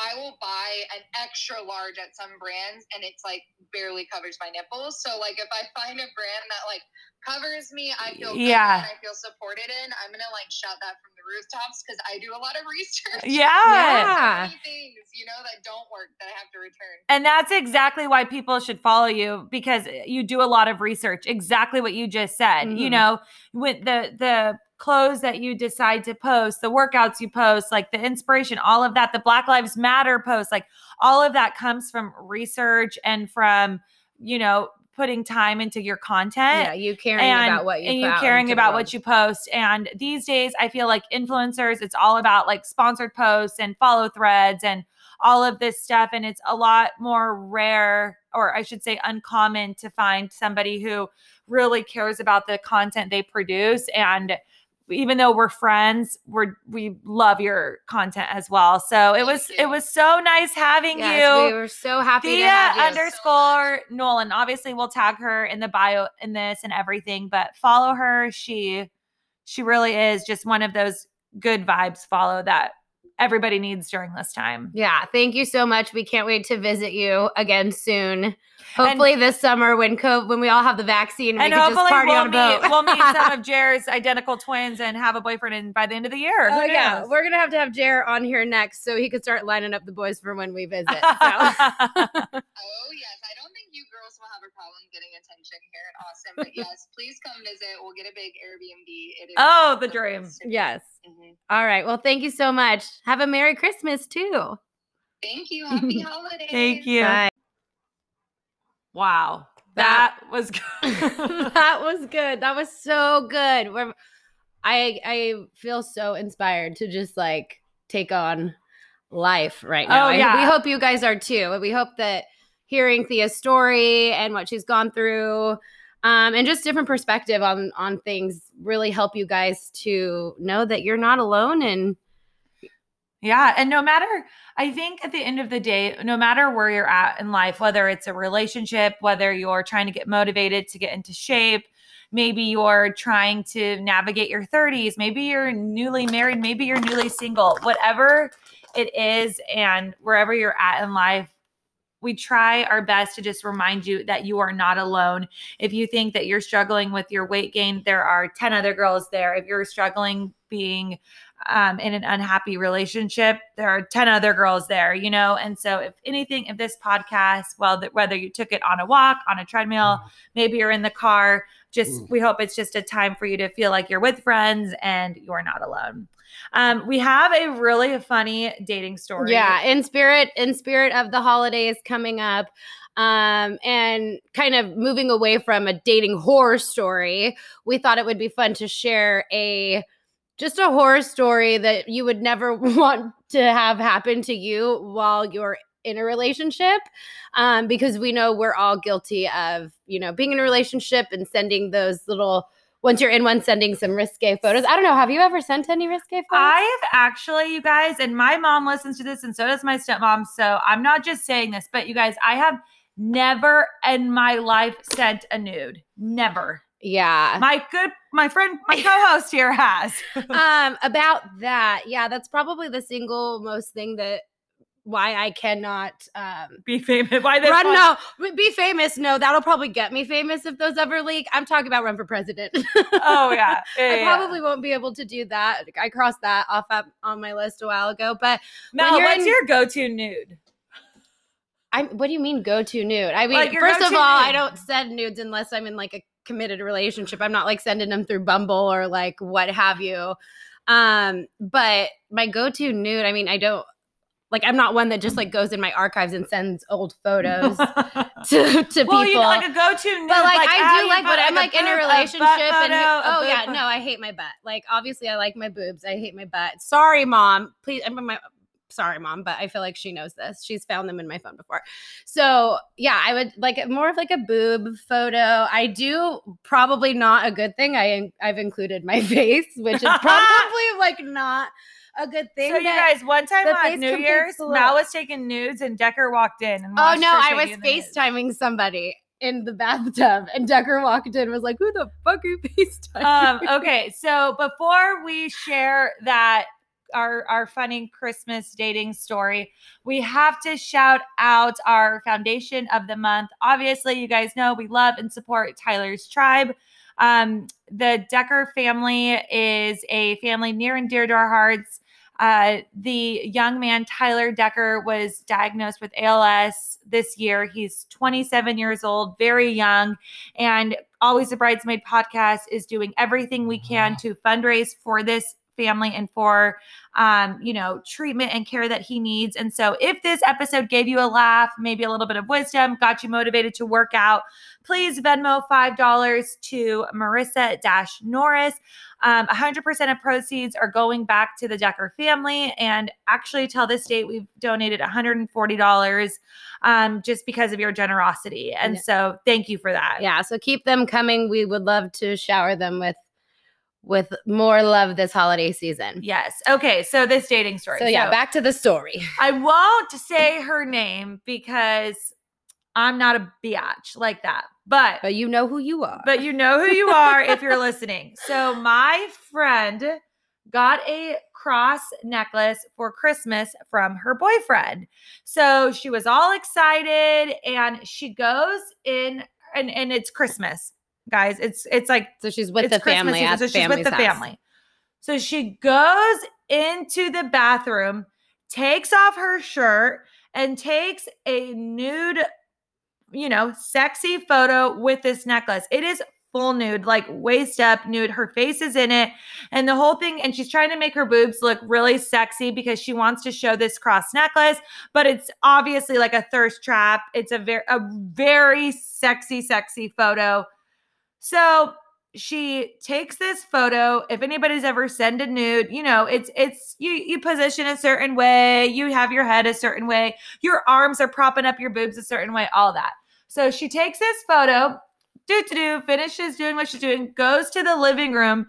I will buy an extra large at some brands and it's like barely covers my nipples. So like if I find a brand that like covers me, I feel good Yeah. and I feel supported in, I'm gonna like shout that from the rooftops because I do a lot of research Yeah. Yeah. things, you know, that don't work that I have to return. And that's exactly why people should follow you because you do a lot of research. Exactly what you just said. You Mhm. know, with the the clothes that you decide to post, the workouts you post, like the inspiration, all of that, the Black Lives Matter post, like all of that comes from research and from, you know, putting time into your content yeah, you caring and, about what you and you caring about what you post. And these days, I feel like influencers, it's all about like sponsored posts and follow threads and all of this stuff. And it's a lot more rare, or I should say, uncommon to find somebody who really cares about the content they produce. And even though we're friends, we're we love your content as well. So it was it was so nice having Yes, you. we were so happy to Thea have you. underscore Nolan. Obviously, we'll tag her in the bio in this and everything, but follow her. She she really is just one of those good vibes follow that everybody needs during this time. Yeah, thank you so much. We can't wait to visit you again soon. Hopefully this summer when co- when we all have the vaccine and, And we can hopefully just party we'll on a boat. meet, we'll meet some of Jared's identical twins and have a boyfriend in, by the end of the year. Oh, Who Oh yeah, knows? we're gonna have to have Jer on here next so he could start lining up the boys for when we visit. So. Oh yes, I don't think you girls will have a problem getting attention here in Austin, but yes, please come visit. We'll get a big Airbnb. It is Oh, the dream. to be. yes. Mhm. All right. Well, thank you so much. Have a Merry Christmas too. Thank you. Happy holidays. Thank you. Bye. Wow. That- That was good. that was good. That was so good. We're, I I feel so inspired to just like take on life right now. Oh, I- yeah. we hope you guys are too. We hope that hearing Thea's story and what she's gone through um, and just different perspective on on things really help you guys to know that you're not alone and Yeah. And no matter, I think at the end of the day, no matter where you're at in life, whether it's a relationship, whether you're trying to get motivated to get into shape, maybe you're trying to navigate your 30s, maybe you're newly married, maybe you're newly single, whatever it is, and wherever you're at in life, we try our best to just remind you that you are not alone. If you think that you're struggling with your weight gain, there are 10 other girls there. If you're struggling being um, in an unhappy relationship, there are 10 other girls there, you know? And so, if anything, if this podcast, well, that whether you took it on a walk, on a treadmill, maybe you're in the car, just we hope it's just a time for you to feel like you're with friends and you're not alone. Um, we have a really funny dating story. Yeah, in spirit, in spirit of the holidays coming up, um, and kind of moving away from a dating horror story, we thought it would be fun to share a just a horror story that you would never want to have happen to you while you're in a relationship um, because we know we're all guilty of you know being in a relationship and sending those little once you're in one sending some risque photos i don't know have you ever sent any risque photos I have actually, you guys, and my mom listens to this, and so does my stepmom. So I'm not just saying this, but you guys, I have never in my life sent a nude. Never. yeah My good, my friend, my co-host here has. um about that yeah that's probably the single most thing that why i cannot um Be famous. Why this run one- no be famous no that'll probably get me famous if those ever leak i'm talking about run for president Oh yeah. Yeah, I yeah. probably won't be able to do that. I crossed that off up on my list a while ago. But Mel, what's in- your go-to nude? I'm, what do you mean go to nude? I mean, Like first of go-to all, I don't send nudes unless I'm in like a committed relationship. I'm not like sending them through Bumble or like what have you. Um, but my go-to nude, I mean, I don't like I'm not one that just like goes in my archives and sends old photos to, to people. well, you know, like a go-to nude. but like, how I ah, do you like when I'm like in a relationship and oh yeah, no, I hate my butt. Like obviously I like my boobs. I hate my butt. Sorry, mom. Please, I'm my sorry, mom, but I feel like she knows this. She's found them in my phone before. So yeah, I would like more of like a boob photo. I do probably not a good thing. I I've included my face, which is probably like not a good thing. So you guys, one time the face on New Year's, the Mal was taking nudes and Decker walked in. And Oh no, I was taking nudes. FaceTiming somebody in the bathtub and Decker walked in and was like, Who the fuck are you FaceTiming? um, okay, so before we share that our our funny Christmas dating story, we have to shout out our foundation of the month. Obviously, you guys know we love and support Tyler's Tribe. Um, the Decker family is a family near and dear to our hearts. Uh, the young man Tyler Decker was diagnosed with ALS this year. He's 27 years old, very young, and Always a Bridesmaid podcast is doing everything we can to fundraise for this family and for um, you know, treatment and care that he needs. And so if this episode gave you a laugh, maybe a little bit of wisdom, got you motivated to work out, please Venmo $5 to Marissa Dash Norris. Um, 100% of proceeds are going back to the Decker family. And actually, till this date, we've donated $140 um, just because of your generosity. And Yeah. so thank you for that. yeah, so keep them coming. We would love to shower them with with more love this holiday season. Yes. Okay. So this dating story. So yeah, back to the story. I won't say her name because I'm not a biatch like that. But But you know who you are. but you know who you are if you're listening. So my friend got a cross necklace for Christmas from her boyfriend. So she was all excited and she goes in and and it's Christmas. Guys, it's it's like so she's with the family season, at so she's with the house. family. So she goes into the bathroom, takes off her shirt, and takes a nude, you know, sexy photo with this necklace. It is full nude, like waist up nude. Her face is in it, and the whole thing. And she's trying to make her boobs look really sexy because she wants to show this cross necklace, but it's obviously like a thirst trap. It's a very, a very sexy, sexy photo. So she takes this photo. If anybody's ever sent a nude, you know, it's it's you you position a certain way, you have your head a certain way, your arms are propping up your boobs a certain way, all that. So she takes this photo, do to do, finishes doing what she's doing, goes to the living room,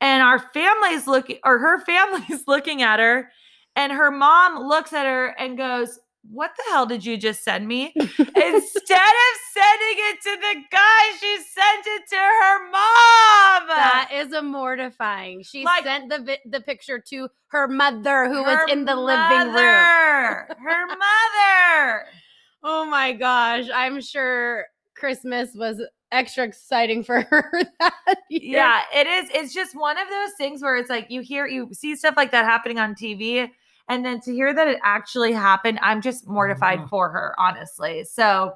and our family's looking or her family's looking at her, and her mom looks at her and goes, What the hell did you just send me? Instead of sending it to the guy, she sent it to her mom. That is a mortifying. She Like- sent the the picture to her mother who was in the living room. Her mother. Oh my gosh, I'm sure Christmas was extra exciting for her that year. Yeah, it is. It's just one of those things where it's like you hear, you see stuff like that happening on TV. And then to hear that it actually happened, I'm just mortified for her, honestly. So,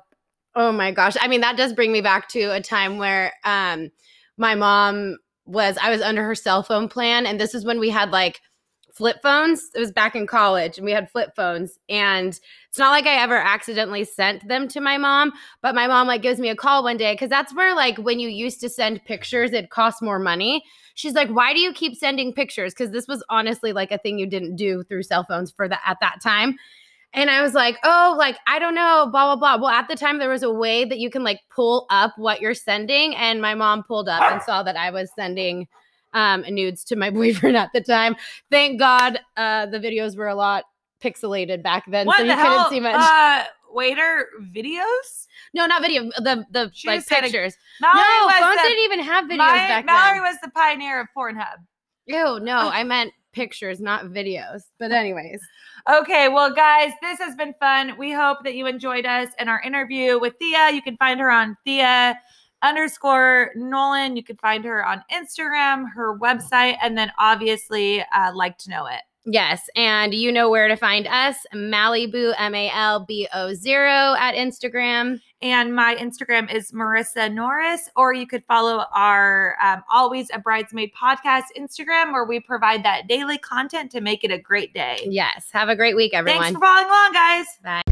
Oh my gosh. I mean, that does bring me back to a time where um my mom was I was under her cell phone plan and this is when we had like flip phones. It was back in college and we had flip phones and it's not like I ever accidentally sent them to my mom, but my mom like gives me a call one day cuz that's where like when you used to send pictures it cost more money. She's like, "Why do you keep sending pictures?" cuz this was honestly like a thing you didn't do through cell phones for that at that time. And I was like, oh, like, I don't know, blah, blah, blah. Well, at the time, there was a way that you can like pull up what you're sending. And my mom pulled up and saw that I was sending um, nudes to my boyfriend at the time. Thank God uh, the videos were a lot pixelated back then. What so you the couldn't hell? see much. Uh, waiter videos? no, not video, the, the She like a- pictures. Mallory no, phones the- didn't even have videos my- back Mallory then. was the pioneer of Pornhub. Ew, no, I meant pictures, not videos. But, anyways. Okay, well, guys, this has been fun. We hope that you enjoyed us and our interview with Thea. You can find her on Thea underscore Nolan. You can find her on Instagram, her website, and then obviously uh, like to know it. Yes, and you know where to find us, Malibu M A L B O zero at Instagram. And my Instagram is Marissa Norris, or you could follow our um, Always a Bridesmaid podcast Instagram, where we provide that daily content to make it a great day. Yes, have a great week, everyone. Thanks for following along, guys. Bye.